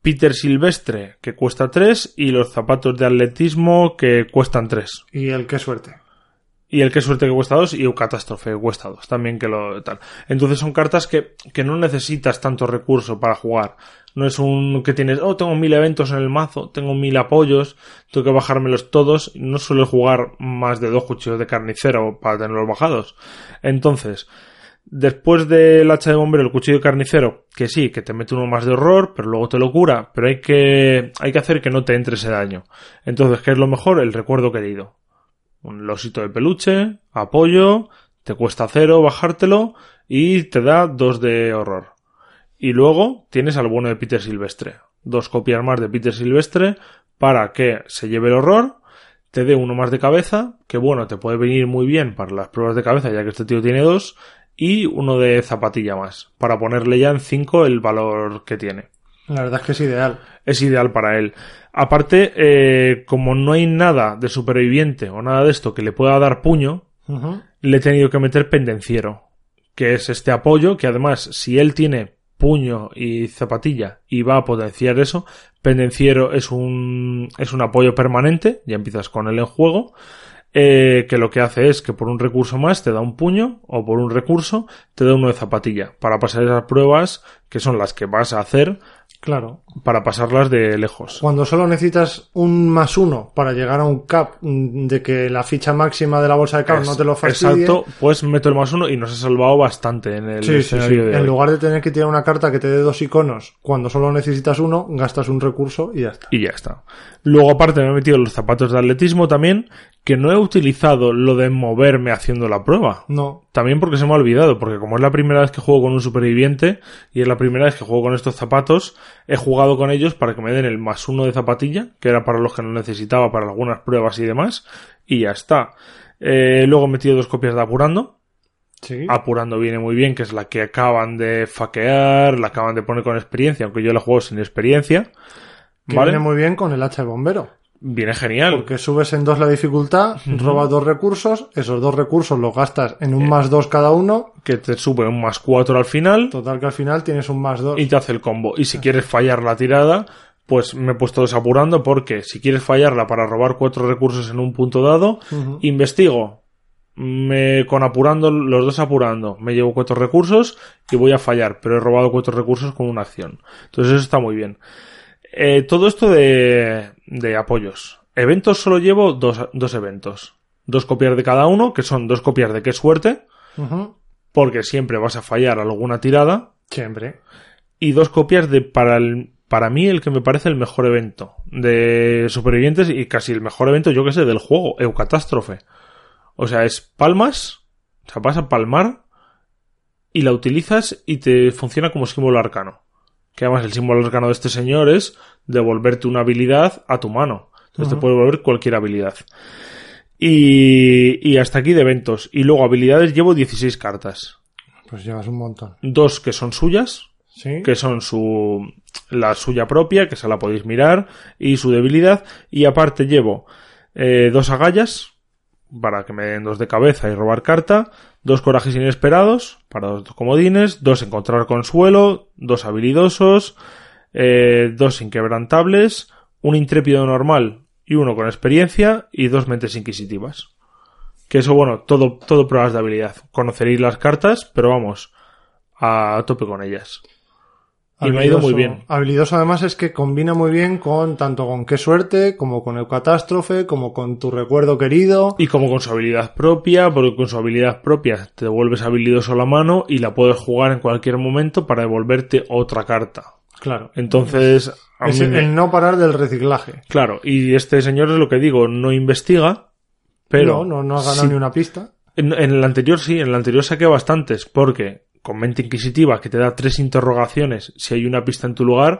Peter Silvestre, que cuesta tres, y los zapatos de atletismo, que cuestan tres. Y el qué suerte. Y el que suerte que cuesta dos y un catástrofe que cuesta dos. También que lo tal. Entonces son cartas que, que no necesitas tanto recurso para jugar. No es un que tienes, oh, tengo mil eventos en el mazo, tengo mil apoyos, tengo que bajármelos todos. No suelo jugar más de dos cuchillos de carnicero para tenerlos bajados. Entonces, después del hacha de bombero, el cuchillo de carnicero, que sí, que te mete uno más de horror, pero luego te lo cura, pero hay que, hay que hacer que no te entre ese daño. Entonces, ¿qué es lo mejor? El recuerdo querido un losito de peluche, apoyo, te cuesta cero bajártelo y te da dos de horror. Y luego tienes al bueno de Peter Silvestre. Dos copias más de Peter Silvestre para que se lleve el horror, te dé uno más de cabeza, que bueno, te puede venir muy bien para las pruebas de cabeza, ya que este tío tiene dos, y uno de zapatilla más, para ponerle ya en 5 el valor que tiene La verdad es que es ideal. es ideal para él. Aparte, eh, como no hay nada de superviviente o nada de esto que le pueda dar puño, le he tenido que meter pendenciero, que es este apoyo que además, si él tiene puño y zapatilla y va a potenciar eso, pendenciero es un, es un apoyo permanente, ya empiezas con él en juego, eh, que lo que hace es que por un recurso más te da un puño o por un recurso te da uno de zapatilla para pasar esas pruebas que son las que vas a hacer Claro. para pasarlas de lejos. Cuando solo necesitas un más uno para llegar a un cap de que la ficha máxima de la bolsa de cap Es- no te lo fastidie. Exacto, pues meto el más uno y nos ha salvado bastante en el Sí, sí, sí. de En lugar de tener que tirar una carta que te dé dos iconos cuando solo necesitas uno, gastas un recurso y ya está. Y ya está. Luego aparte me he metido los zapatos de atletismo también, que no he utilizado lo de moverme haciendo la prueba. No. También porque se me ha olvidado, porque como es la primera vez que juego con un superviviente y es la primera vez que juego con estos zapatos, he jugado con ellos para que me den el más uno de zapatilla, que era para los que no necesitaba para algunas pruebas y demás, y ya está. Eh, luego he metido dos copias de apurando, Sí. apurando viene muy bien, que es la que acaban de faquear, la acaban de poner con experiencia, aunque yo la juego sin experiencia. que ¿Vale? viene muy bien con el hacha de bombero. Viene genial. Porque subes en dos la dificultad, robas dos recursos, esos dos recursos los gastas en Eh. un más dos cada uno, Que te sube un más 4 al final total que al final tienes un más dos. y te hace el combo. Y si quieres fallar la tirada, pues me he puesto desapurando porque si quieres fallarla para robar cuatro recursos en un punto dado, investigo. Me, con apurando, los dos apurando, me llevo cuatro recursos y voy a fallar, pero he robado cuatro recursos con una acción. Entonces eso está muy bien. Eh, todo esto de, de apoyos. eventos solo llevo dos, dos eventos. Dos copias de cada uno, que son dos copias de qué suerte, porque siempre vas a fallar alguna tirada. Siempre. Y dos copias de para el, para mí el que me parece el mejor evento de supervivientes y casi el mejor evento, yo que sé, del juego, Eucatástrofe. O sea, es palmas, o sea, vas a palmar y la utilizas y te funciona como símbolo arcano. Que además el símbolo arcano de este señor es devolverte una habilidad a tu mano. Entonces te puede devolver cualquier habilidad. Y, y hasta aquí de eventos. Y luego habilidades llevo 16 cartas. Pues llevas un montón. Dos que son suyas, Sí. que son su la suya propia, que se la podéis mirar, y su debilidad. Y aparte llevo eh, dos agallas, para que me den dos de cabeza y robar carta, dos corajes inesperados, para dos comodines, dos encontrar consuelo, dos habilidosos, eh, dos inquebrantables, un intrépido normal y uno con experiencia, y dos mentes inquisitivas. Que eso, bueno, todo, todo pruebas de habilidad. Conoceréis las cartas, pero vamos, a tope con ellas. Y me ha ido muy bien. Habilidoso además es que combina muy bien con tanto con qué suerte, como con el catástrofe, como con tu recuerdo querido. Y como con su habilidad propia, porque con su habilidad propia te devuelves habilidoso la mano y la puedes jugar en cualquier momento para devolverte otra carta. Claro. Entonces, Es me- el no parar del reciclaje. claro, y este señor es lo que digo, no investiga, pero no, no, no has ganado ni una pista. en, en el anterior sí, en el anterior saqué bastantes, porque con mente inquisitiva que te da tres interrogaciones, si hay una pista en tu lugar,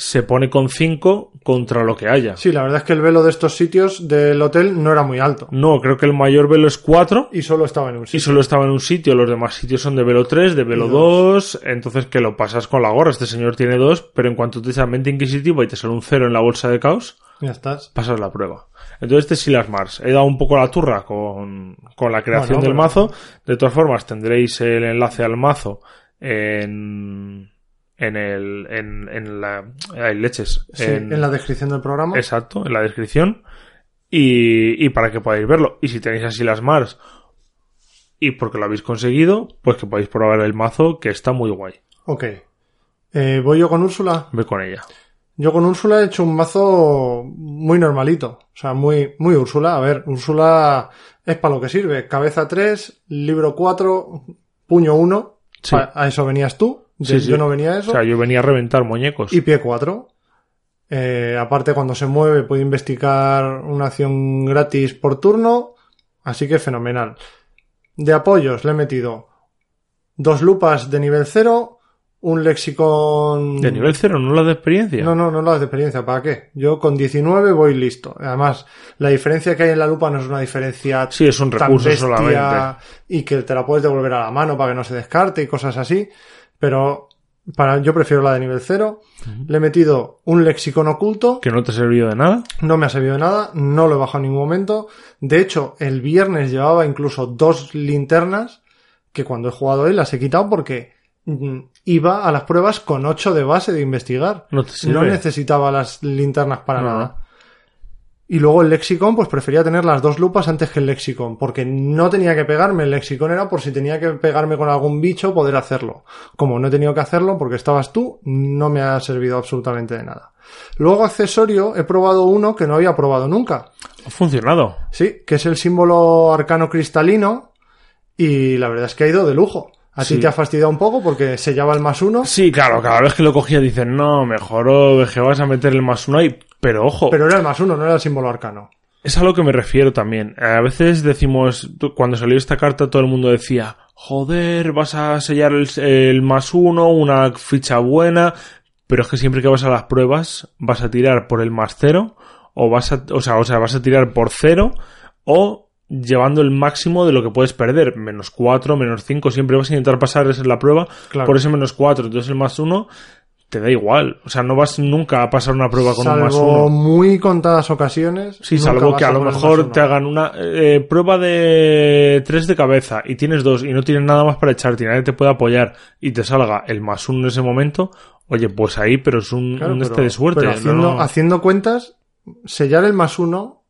se pone con cinco contra lo que haya. Sí, la verdad es que el velo de estos sitios del hotel no era muy alto. No, creo que el mayor velo es cuatro Y solo estaba en un Y sitio. solo estaba en un sitio, los demás sitios son de velo 3, de velo Y 2, entonces que lo pasas con la gorra. Este señor tiene dos, pero en cuanto te mente inquisitiva y te sale un cero en la bolsa de caos, Ya estás. pasas la prueba. Entonces este sí las Mars. He dado un poco la turra con, con la creación Bueno, del pero- mazo. De todas formas, tendréis el enlace al mazo en, en el, en, en la, hay leches. Sí, en... la descripción del programa. Exacto, en la descripción. Y, y para que podáis verlo. Y si tenéis así las Mars y porque lo habéis conseguido, pues que podáis probar el mazo que está muy guay. Ok. Eh, ¿Voy yo con Úrsula? Ve con ella. Yo con Úrsula he hecho un mazo muy normalito. O sea, muy, muy Úrsula. A ver, Úrsula es para lo que sirve. Cabeza 3, libro 4, puño 1. Sí. A, eso venías tú. Sí, Yo, sí. yo no venía a eso. O sea, yo venía a reventar muñecos. Y pie 4. Eh, aparte, cuando se mueve, puede investigar una acción gratis por turno. Así que fenomenal. De apoyos le he metido dos lupas de nivel 0, un lexicon... De nivel cero, no la de experiencia. No, no, no las de experiencia, ¿para qué? Yo con 19 voy listo. Además, la diferencia que hay en la lupa no es una diferencia Sí, es un recurso solamente. y que te la puedes devolver a la mano para que no se descarte y cosas así. Pero para, yo prefiero la de nivel 0. Le he metido un lexicon oculto. Que no te ha servido de nada. No me ha servido de nada, no lo he bajado en ningún momento. De hecho, el viernes llevaba incluso dos linternas que cuando he jugado hoy las he quitado porque iba a las pruebas con 8 de base de investigar. No necesitaba las linternas para No. nada. Y luego el lexicon, pues prefería tener las dos lupas antes que el lexicon, porque no tenía que pegarme. El lexicon era por si tenía que pegarme con algún bicho, poder hacerlo. Como no he tenido que hacerlo porque estabas tú, no me ha servido absolutamente de nada. Luego accesorio, he probado uno que no había probado nunca. Ha funcionado. Sí, que es el símbolo arcano cristalino. Y la verdad es que ha ido de lujo. A ti Sí. te ha fastidiado un poco porque se llama el más uno. Sí, claro, cada vez que lo cogía dicen, no, mejoró, que vas a meter el más uno ahí. Pero ojo, Pero era el más uno, no era el símbolo arcano. es a lo que me refiero también. A veces decimos, cuando salió esta carta todo el mundo decía, joder, vas a sellar el, el más uno, una ficha buena, pero es que siempre que vas a las pruebas vas a tirar por el más cero, o vas a, o sea, o sea, vas a tirar por cero, o llevando el máximo de lo que puedes perder, menos cuatro, menos cinco, siempre vas a intentar pasar esa es la prueba Claro. por ese menos cuatro, entonces el más uno te da igual, o sea, no vas nunca a pasar una prueba con un más Salvo uno. muy contadas ocasiones. Sí, salvo que a lo mejor te hagan una eh, prueba de tres de cabeza y tienes dos y no tienes nada más para echarte y nadie te puede apoyar y te salga el más uno en ese momento, oye, pues ahí, pero es un, Claro, un pero- este de suerte. pero haciendo, no. haciendo cuentas, sellar el más uno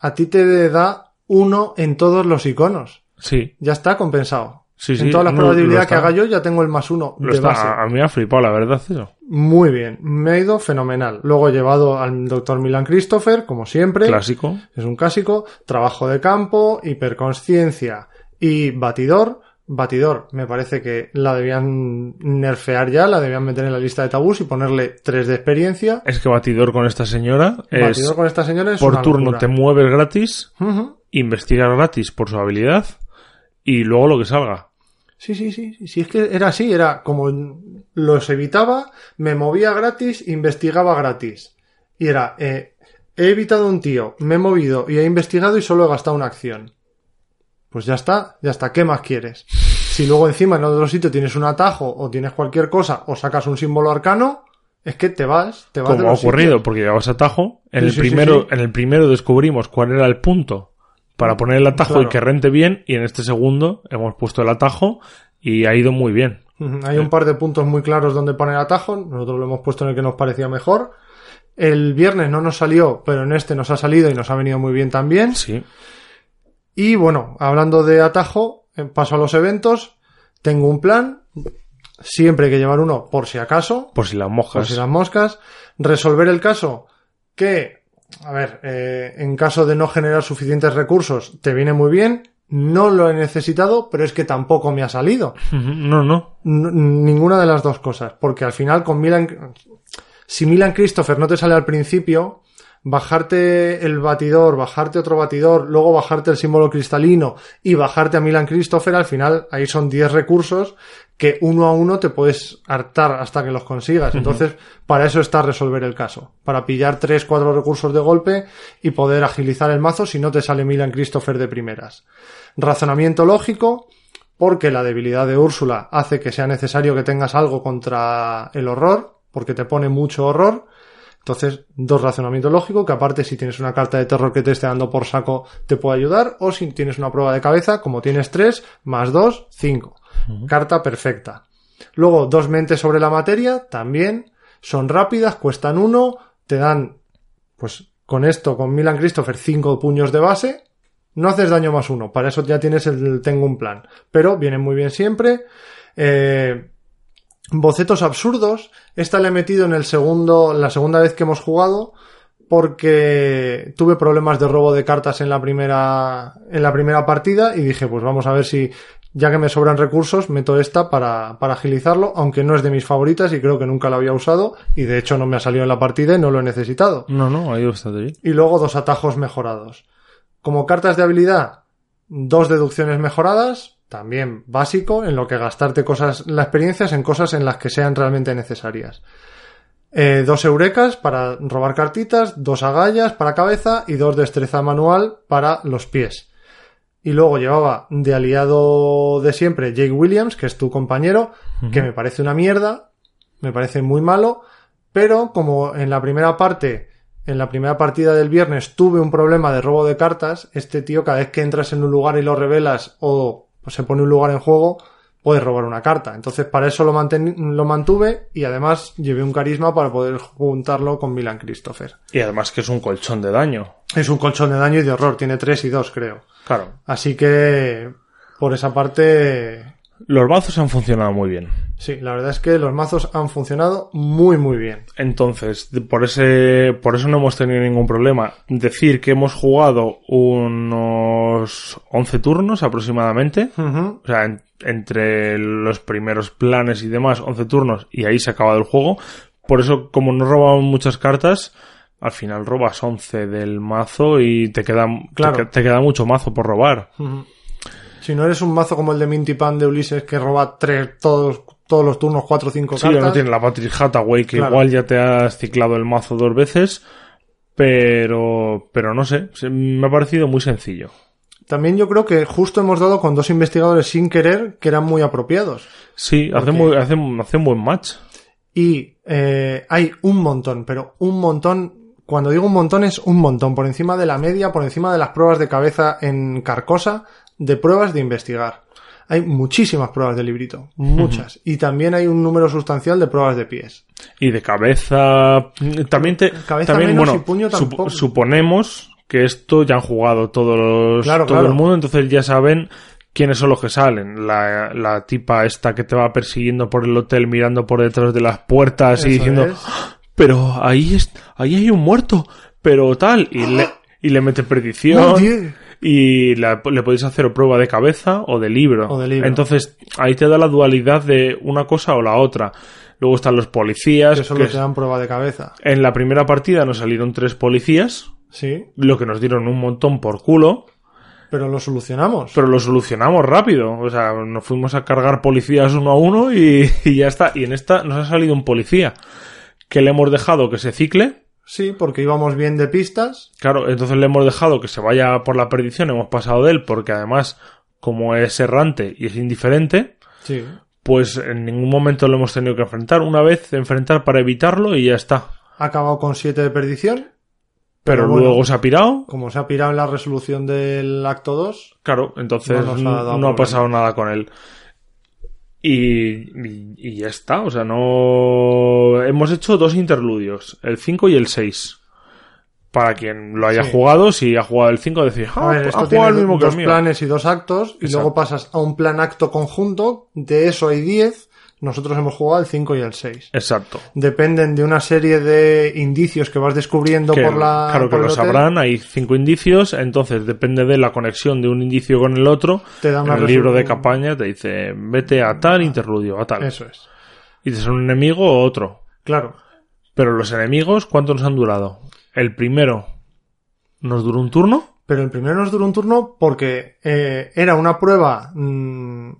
a ti te da uno en todos los iconos. Sí, Ya está compensado. Sí, sí, en todas las no, habilidad que haga yo ya tengo el más uno Lo de está- base. A mí me ha flipado, la verdad, eso. Muy bien, me ha ido fenomenal. Luego he llevado al doctor Milan Christopher, como siempre. Clásico. Es un clásico. Trabajo de campo, hiperconsciencia y batidor. Batidor, me parece que la debían nerfear ya, la debían meter en la lista de tabús y ponerle 3 de experiencia. Es que batidor con esta señora es Batidor con esta señora es por una turno locura. te mueves gratis, investigas gratis por su habilidad y luego lo que salga. Sí, sí, sí, sí. Si es que era así, era como los evitaba, me movía gratis, investigaba gratis. Y era, eh, he evitado un tío, me he movido y he investigado y solo he gastado una acción. Pues ya está, ya está, ¿qué más quieres? Si luego encima en otro sitio tienes un atajo o tienes cualquier cosa o sacas un símbolo arcano, es que te vas, te vas de Como ha ocurrido, sitios. porque llevabas atajo. En, Sí, el sí, primero, sí. en el primero descubrimos cuál era el punto para poner el atajo Claro. y que rente bien. Y en este segundo hemos puesto el atajo y ha ido muy bien. Hay un par de puntos muy claros donde poner atajo. Nosotros lo hemos puesto en el que nos parecía mejor. El viernes no nos salió, pero en este nos ha salido y nos ha venido muy bien también. Sí. Y bueno, hablando de atajo, eh, paso a los eventos. Tengo un plan. Siempre hay que llevar uno por si acaso. Por si las Por mojas. si las moscas. Resolver el caso que, a ver, eh, en caso de no generar suficientes recursos, te viene muy bien. No lo he necesitado, pero es que tampoco me ha salido. No, no. N- ninguna de las dos cosas. Porque al final con Milan, si Milan Christopher no te sale al principio, bajarte el batidor, bajarte otro batidor, luego bajarte el símbolo cristalino y bajarte a Milan Christopher, al final ahí son 10 recursos que uno a uno te puedes hartar hasta que los consigas. Entonces, para eso está resolver el caso. Para pillar 3, 4 recursos de golpe y poder agilizar el mazo si no te sale Milan Christopher de primeras. Razonamiento lógico, porque la debilidad de Úrsula hace que sea necesario que tengas algo contra el horror, porque te pone mucho horror. Entonces, dos razonamientos lógicos, que aparte si tienes una carta de terror que te esté dando por saco, te puede ayudar, o si tienes una prueba de cabeza, como tienes tres, más dos, cinco. Carta perfecta. Luego, dos mentes sobre la materia, también, son rápidas, cuestan uno, te dan, pues, con esto, con Milan Christopher, cinco puños de base, no haces daño más uno, para eso ya tienes el tengo un plan. Pero vienen muy bien siempre. Eh, bocetos absurdos. Esta la he metido en el segundo, la segunda vez que hemos jugado. Porque tuve problemas de robo de cartas en la primera, en la primera partida y dije, pues vamos a ver si, ya que me sobran recursos, meto esta para, para agilizarlo, aunque no es de mis favoritas y creo que nunca la había usado y de hecho no me ha salido en la partida y no lo he necesitado No, no, ahí está bien. y luego dos atajos mejorados. Como cartas de habilidad, dos deducciones mejoradas, también básico, en lo que gastarte cosas, las experiencias en cosas en las que sean realmente necesarias. Eh, dos eurecas para robar cartitas, dos agallas para cabeza y dos destreza manual para los pies. Y luego llevaba de aliado de siempre Jake Williams, que es tu compañero, que me parece una mierda, me parece muy malo, pero como en la primera parte, en la primera partida del viernes tuve un problema de robo de cartas, este tío cada vez que entras en un lugar y lo revelas o pues, se pone un lugar en juego, puedes robar una carta. Entonces para eso lo, mantuve y además llevé un carisma para poder juntarlo con Milan Christopher. Y además que es un colchón de daño. Es un colchón de daño y de horror, tiene 3 y 2 creo. Claro. Así que por esa parte Los mazos han funcionado muy bien. Sí, la verdad es que los mazos han funcionado muy muy bien. Entonces, por ese, por eso no hemos tenido ningún problema. Decir que hemos jugado unos 11 turnos aproximadamente. O sea, en- entre los primeros planes y demás, 11 turnos, y ahí se ha acabado el juego. Por eso, como no robamos muchas cartas, al final robas 11 del mazo y te queda, Claro. te, que- te queda mucho mazo por robar. Si no eres un mazo como el de Minty Pan de Ulises que roba tres, todos, todos los turnos 4 o 5 Sí, cartas. no tiene la Patrick Hathaway, que Claro. igual ya te has ciclado el mazo dos veces, pero, pero no sé, me ha parecido muy sencillo. También yo creo que justo hemos dado con dos investigadores sin querer que eran muy apropiados. Sí, hace, Ok. muy, hace, hace un buen match. Y eh, hay un montón, pero un montón. Cuando digo un montón es un montón, por encima de la media, por encima de las pruebas de cabeza en Carcosa, de pruebas de investigar. Hay muchísimas pruebas de librito, muchas. Y también hay un número sustancial de pruebas de pies. Y de cabeza, también te, Cabeza también, menos bueno, y puño sup- tampoco. suponemos que esto ya han jugado todos los, Claro, todo claro. el mundo, entonces ya saben ¿Quiénes son los que salen? La, la tipa esta que te va persiguiendo por el hotel mirando por detrás de las puertas y diciendo, es. pero ahí, es, ahí hay un muerto, pero tal, y le, y le mete perdición. Y la- le podéis hacer prueba de cabeza o de libro. O de libro. Entonces, ahí te da la dualidad de una cosa o la otra. Luego están los policías. Que solo que te dan prueba de cabeza. En la primera partida nos salieron tres policías, Sí, lo que nos dieron un montón por culo, pero lo solucionamos. pero lo solucionamos rápido. O sea, nos fuimos a cargar policías uno a uno y, y ya está. Y en esta nos ha salido un policía que le hemos dejado que se cicle. Sí, porque íbamos bien de pistas. Claro, entonces le hemos dejado que se vaya por la perdición, hemos pasado de él, porque además, como es errante y es indiferente, Sí. pues en ningún momento lo hemos tenido que enfrentar. Una vez enfrentar para evitarlo y ya está. Ha acabado con 7 de perdición. Pero, Pero bueno. luego se ha pirado. Como se ha pirado en la resolución del acto 2, Claro, entonces No ha no, pasado nada con él. Y, y, y ya está, o sea, no... Hemos hecho dos interludios, el 5 y el 6. Para quien lo haya Sí. jugado, si ha jugado el 5, decir, ah, ver, ha esto jugado tiene el mismo que el dos mío. planes y dos actos, y Exacto. luego pasas a un plan acto conjunto, de eso hay 10, nosotros hemos jugado el 5 y el 6. Exacto. Dependen de una serie de indicios que vas descubriendo Que, por la... claro que lo sabrán, hay cinco indicios, entonces depende de la conexión de un indicio con el otro. Te da una en el libro de campaña te dice, vete a tal interludio, a tal. Eso es. Y te son un enemigo o otro. Claro. Pero los enemigos, ¿cuánto nos han durado? El primero nos duró un turno. Pero el primero nos duró un turno porque eh, era una prueba. mm,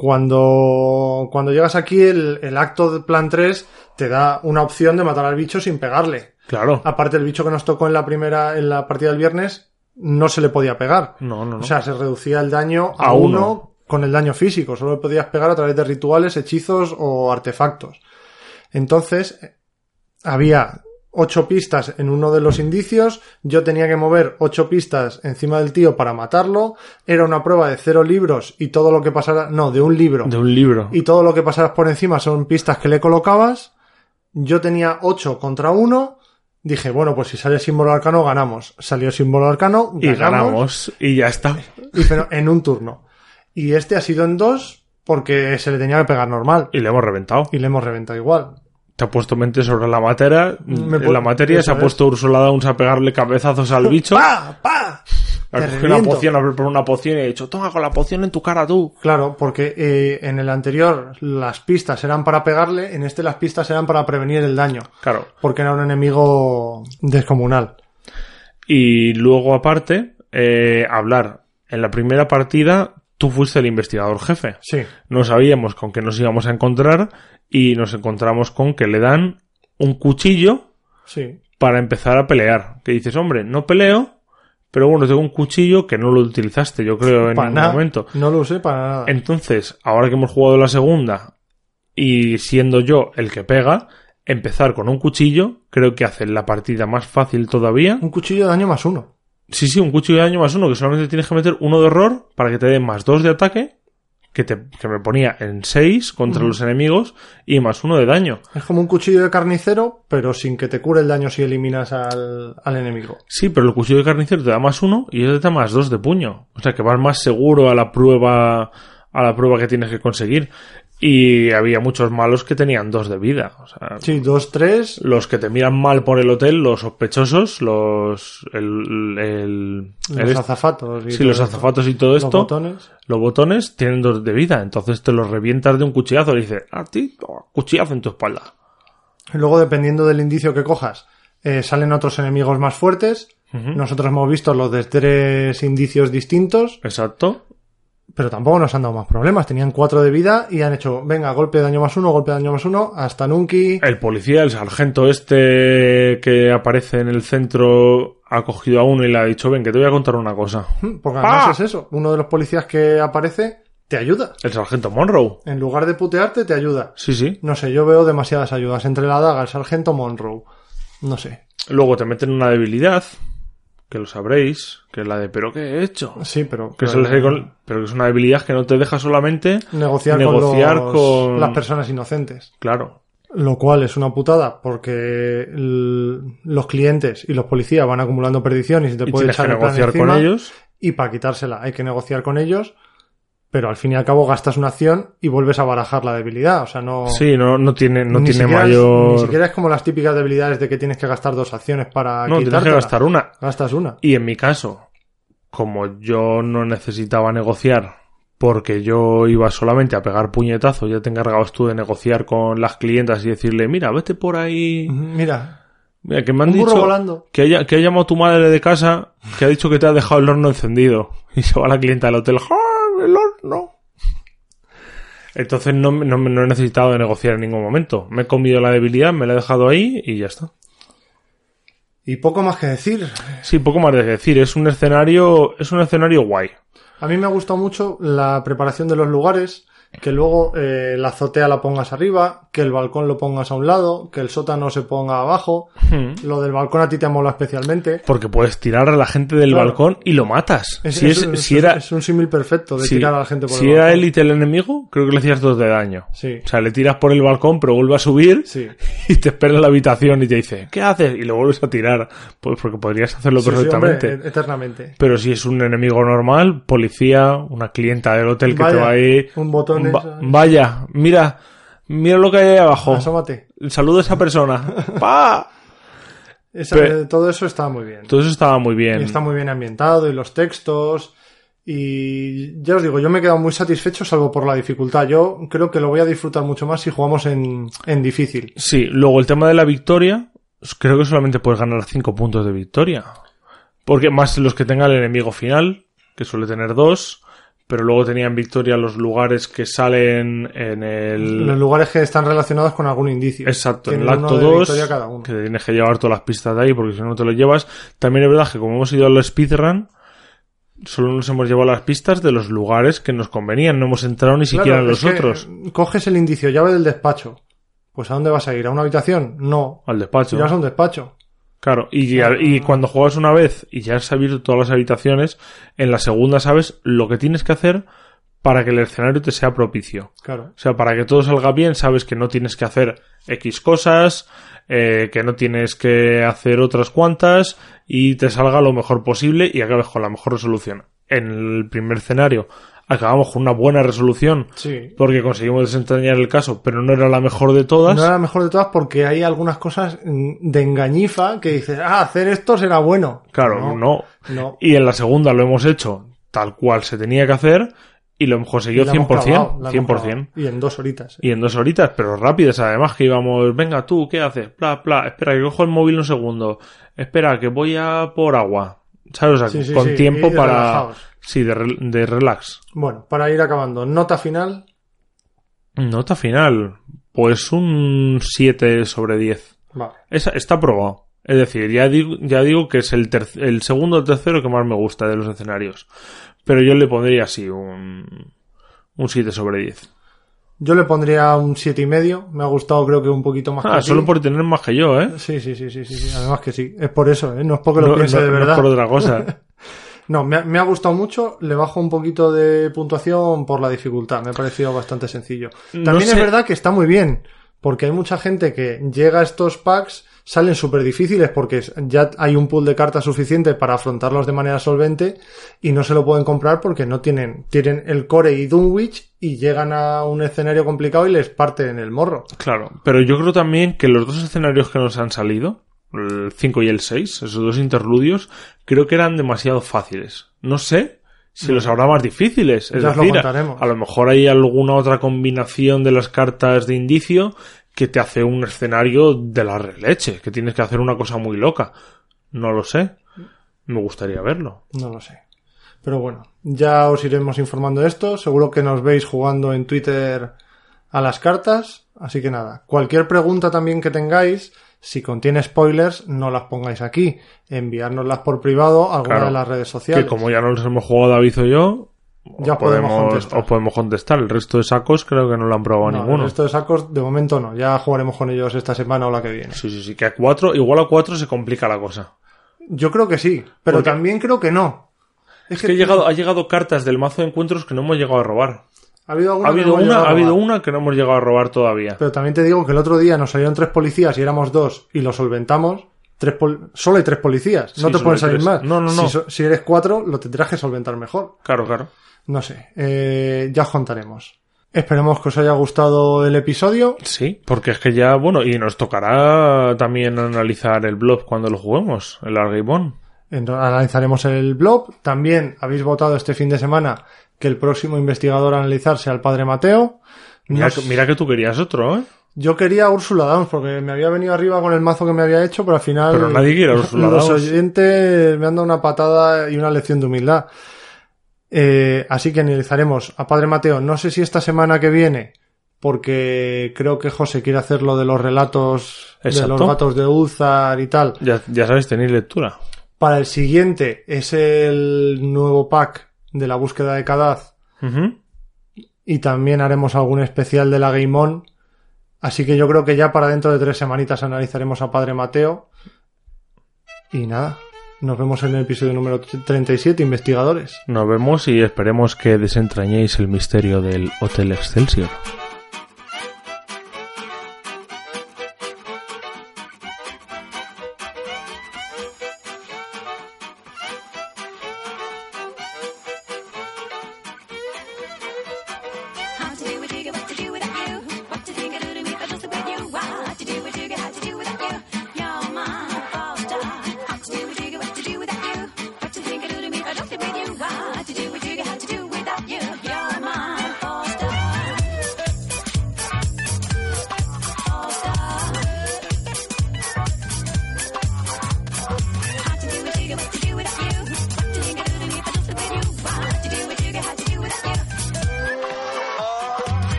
cuando, cuando llegas aquí, el, el acto de plan 3 te da una opción de matar al bicho sin pegarle. Claro. Aparte, el bicho que nos tocó en la primera, en la partida del viernes, no se le podía pegar. No, no, no. O sea, se reducía el daño a, A uno. uno. con el daño físico. Solo le podías pegar a través de rituales, hechizos o artefactos. Entonces, eh, había ocho pistas en uno de los indicios. Yo tenía que mover ocho pistas encima del tío para matarlo. Era una prueba de cero libros y todo lo que pasara, no, de un libro. de un libro. Y todo lo que pasaras por encima son pistas que le colocabas. Yo tenía ocho contra uno. Dije, bueno, pues si sale símbolo arcano, ganamos. Salió símbolo arcano, y ganamos. Y ya está. y pero en un turno. Y este ha sido en dos porque se le tenía que pegar normal. Y le hemos reventado. Y le hemos reventado igual. Te ha puesto mente sobre la materia. En la materia se ha puesto Ursula Downs a pegarle cabezazos al bicho. ¡Pa! ¡Pa! Te cogido una poción, a por una poción y he dicho, toma con la poción en tu cara tú. Claro, porque eh, en el anterior las pistas eran para pegarle, en este las pistas eran para prevenir el daño. Claro. Porque era un enemigo descomunal. Y luego, aparte, eh, hablar. En la primera partida, tú fuiste el investigador jefe. Sí. No sabíamos con qué nos íbamos a encontrar y nos encontramos con que le dan un cuchillo Sí. para empezar a pelear. Que dices, hombre, no peleo, pero bueno, tengo un cuchillo que no lo utilizaste, yo creo, en para ningún nada. momento. No lo usé para nada. Entonces, ahora que hemos jugado la segunda y siendo yo el que pega, empezar con un cuchillo creo que hace la partida más fácil todavía. Un cuchillo de daño más uno. Sí, sí, un cuchillo de daño más uno que solamente tienes que meter uno de horror para que te dé más dos de ataque, que, te, que me ponía en seis contra los enemigos y más uno de daño. Es como un cuchillo de carnicero, pero sin que te cure el daño si eliminas al, al enemigo. Sí, pero el cuchillo de carnicero te da más uno y este te da más dos de puño. O sea que vas más seguro a la prueba, a la prueba que tienes que conseguir. Y había muchos malos que tenían dos de vida. O sea, Sí, dos, tres. los que te miran mal por el hotel, los sospechosos, los, el, el, Los el- azafatos. y sí, todo los esto. azafatos y todo Los esto. botones. Los botones tienen dos de vida, entonces te los revientas de un cuchillazo y dices, a ti, cuchillazo en tu espalda. Y Luego, dependiendo del indicio que cojas, eh, salen otros enemigos más fuertes. Nosotros hemos visto los de tres indicios distintos, Exacto. Pero tampoco nos han dado más problemas. Tenían cuatro de vida y han hecho, venga, golpe de daño más uno, golpe de daño más uno, hasta Nunki. El policía, el sargento este que aparece en el centro, ha cogido a uno y le ha dicho, ven, que te voy a contar una cosa. Porque además ¡Ah! es eso. Uno de los policías que aparece te ayuda. El sargento Monroe. En lugar de putearte, te ayuda. Sí, sí. No sé, yo veo demasiadas ayudas. Entre la daga, el sargento Monroe. No sé. Luego te meten una debilidad, que lo sabréis, que es la de, pero ¿qué he hecho? Sí, pero. Que ahí con- pero que es una debilidad que no te deja solamente negociar, negociar con, los- con- las personas inocentes. Claro. Lo cual es una putada porque los clientes y los policías van acumulando perdición y se te Y puede que echar negociar con ellos. y para quitársela hay que negociar con ellos, pero al fin y al cabo gastas una acción y vuelves a barajar la debilidad. O sea, no. Sí, no, no tiene, no tiene es- mayor. Ni siquiera es como las típicas debilidades de que tienes que gastar dos acciones para No, tienes que gastar una. Gastas una. Y en mi caso, como yo no necesitaba negociar, porque yo iba solamente a pegar puñetazos, ya te encargabas tú de negociar con las clientas y decirle, mira, vete por ahí. Mira, Mira, que me han dicho volando. que haya, que ha llamado tu madre de casa, que ha dicho que te ha dejado el horno encendido. Y se va la clienta del hotel, ¡ah, el horno! Entonces no, he necesitado de negociar en ningún momento. Me he comido la debilidad, me la he dejado ahí y ya está. Y poco más que decir. Sí, poco más de decir. Es un escenario, es un escenario guay. A mí me ha gustado mucho la preparación de los lugares, que luego eh, la azotea la pongas arriba, que el balcón lo pongas a un lado, que el sótano se ponga abajo. Hmm. Lo del balcón a ti te mola especialmente. Porque puedes tirar a la gente del Claro. balcón y lo matas. Es, si, es- si era, es un símil perfecto de si- tirar a la gente por si el era balcón. élite el enemigo, creo que le hacías dos de daño. Sí. O sea, le tiras por el balcón, pero vuelve a subir Sí. y te espera en la habitación y te dice, ¿qué haces? Y lo vuelves a tirar. Pues porque podrías hacerlo Sí, sí, perfectamente. hombre, eternamente. Pero si es un enemigo normal, policía, una clienta del hotel que Vaya, te va ahí. un botón Va- vaya, mira, mira lo que hay ahí abajo. Asómate. Saludo a esa persona. ¡Pa! Esa- Pe- todo eso está muy bien. Todo eso estaba muy bien. Y está muy bien ambientado y los textos. Y ya os digo, yo me he quedado muy satisfecho salvo por la dificultad. Yo creo que lo voy a disfrutar mucho más si jugamos en, en difícil. Sí, luego el tema de la victoria, creo que solamente puedes ganar 5 puntos de victoria. Porque más los que tenga el enemigo final, que suele tener dos, pero luego tenían victoria los lugares que salen en el... Los lugares que están relacionados con algún indicio. Exacto, en el acto uno de 2, victoria cada uno. que tienes que llevar todas las pistas de ahí, porque si no te lo llevas. También es verdad que como hemos ido al speedrun, solo nos hemos llevado las pistas de los lugares que nos convenían, no hemos entrado ni siquiera en los otros. Coges el indicio, llave del despacho. Pues ¿a dónde vas a ir? ¿A una habitación? No. Al despacho. Irás a un despacho. Claro, y, y cuando juegas una vez y ya has abierto todas las habitaciones, en la segunda sabes lo que tienes que hacer para que el escenario te sea propicio. Claro. O sea, para que todo salga bien, sabes que no tienes que hacer X cosas, eh, que no tienes que hacer otras cuantas y te salga lo mejor posible y acabes con la mejor resolución. En el primer escenario acabamos con una buena resolución Sí. porque conseguimos desentrañar el caso, pero no era la mejor de todas. No era la mejor de todas porque hay algunas cosas mm, de engañifa que dices, ah, hacer esto será bueno. Claro, no. No. Y en la segunda lo hemos hecho tal cual se tenía que hacer y lo hemos conseguido La hemos 100%. clavado, la hemos 100%. clavado. Y en dos horitas. Y en dos horitas, pero rápidas además, que íbamos, venga tú, ¿qué haces? Bla, bla, espera que cojo el móvil un segundo. Espera que voy a por agua. ¿Sabes? O sea, Sí, sí, con tiempo para... relajados. Sí, de, rel- de relax. Bueno, para ir acabando, nota final. Nota final. Pues un 7 sobre 10. Vale. Esa, está aprobado. Es decir, ya digo, ya digo que es el, el segundo o tercero que más me gusta de los escenarios. Pero yo le pondría así, un, un 7 sobre 10. Yo le pondría un siete y medio. Me ha gustado creo que un poquito más que Ah, ti. solo por tener más que yo, ¿eh? Sí, sí, sí, sí, sí. Además que sí. Es por eso, ¿eh? No es porque lo No, piense no- de no es verdad. por otra cosa. No, me ha, me ha gustado mucho. Le bajo un poquito de puntuación por la dificultad. Me ha parecido bastante sencillo. No También sé- es verdad que está muy bien. Porque hay mucha gente que llega a estos packs, salen súper difíciles porque ya hay un pool de cartas suficiente para afrontarlos de manera solvente y no se lo pueden comprar porque no tienen, tienen el core y Dunwich y llegan a un escenario complicado y les parte en el morro. Claro, pero yo creo también que los dos escenarios que nos han salido, el 5 y el 6, esos dos interludios, creo que eran demasiado fáciles. No sé si los habrá más difíciles. Es Ya os lo decir, a, lo mejor hay alguna otra combinación de las cartas de indicio que te hace un escenario de la leche, que tienes que hacer una cosa muy loca. No lo sé. Me gustaría verlo. No lo sé. Pero bueno, ya os iremos informando de esto. Seguro que nos veis jugando en Twitter a las cartas. Así que nada, cualquier pregunta también que tengáis, si contiene spoilers, no las pongáis aquí. Enviárnoslas por privado a alguna Claro, de las redes sociales. Que como ya no los hemos jugado David o yo, Ya os podemos contestar. os podemos contestar. El resto de sacos creo que no lo han probado No, ninguno. el resto de sacos, de momento no. Ya jugaremos con ellos esta semana o la que viene. Sí, sí, sí, que a 4, igual a 4 se complica la cosa. Yo creo que sí, pero Porque- también creo que no. Es que ha llegado, ha llegado cartas del mazo de encuentros que no hemos llegado a robar. Ha habido, alguna Ha que habido no hemos una, ha habido una que no hemos llegado a robar todavía. Pero también te digo que el otro día nos salieron tres policías y éramos dos y lo solventamos. tres solo hay tres policías, no Sí, te pueden salir tres. más. No, no, no. Si, so- si eres cuatro, lo tendrás que solventar mejor. Claro, claro. No sé, eh, ya os contaremos. Esperemos que os haya gustado el episodio. Sí, porque es que ya, bueno, y nos tocará también analizar el blog cuando lo juguemos, el. Entonces, analizaremos el blog. También habéis votado este fin de semana que el próximo investigador a analizar sea el padre Mateo. Mira, Nos- que- mira que tú querías otro, ¿eh? Yo quería a Úrsula Downs porque me había venido arriba con el mazo que me había hecho, pero al final Pero nadie quiere a Úrsula los Downs. oyentes me han dado una patada y una lección de humildad. Eh, así que analizaremos a Padre Mateo. No sé si esta semana que viene, porque creo que José quiere hacer lo de los relatos de los gatos de Uzar y tal. Ya, ya sabes, tenéis lectura. Para el siguiente es el nuevo pack de la búsqueda de Kadaz Ujú. y también haremos algún especial de la Game On. Así que yo creo que ya para dentro de tres semanitas analizaremos a Padre Mateo. Y nada, nos vemos en el episodio número 37, Investigadores. Nos vemos y esperemos que desentrañéis el misterio del Hotel Excelsior.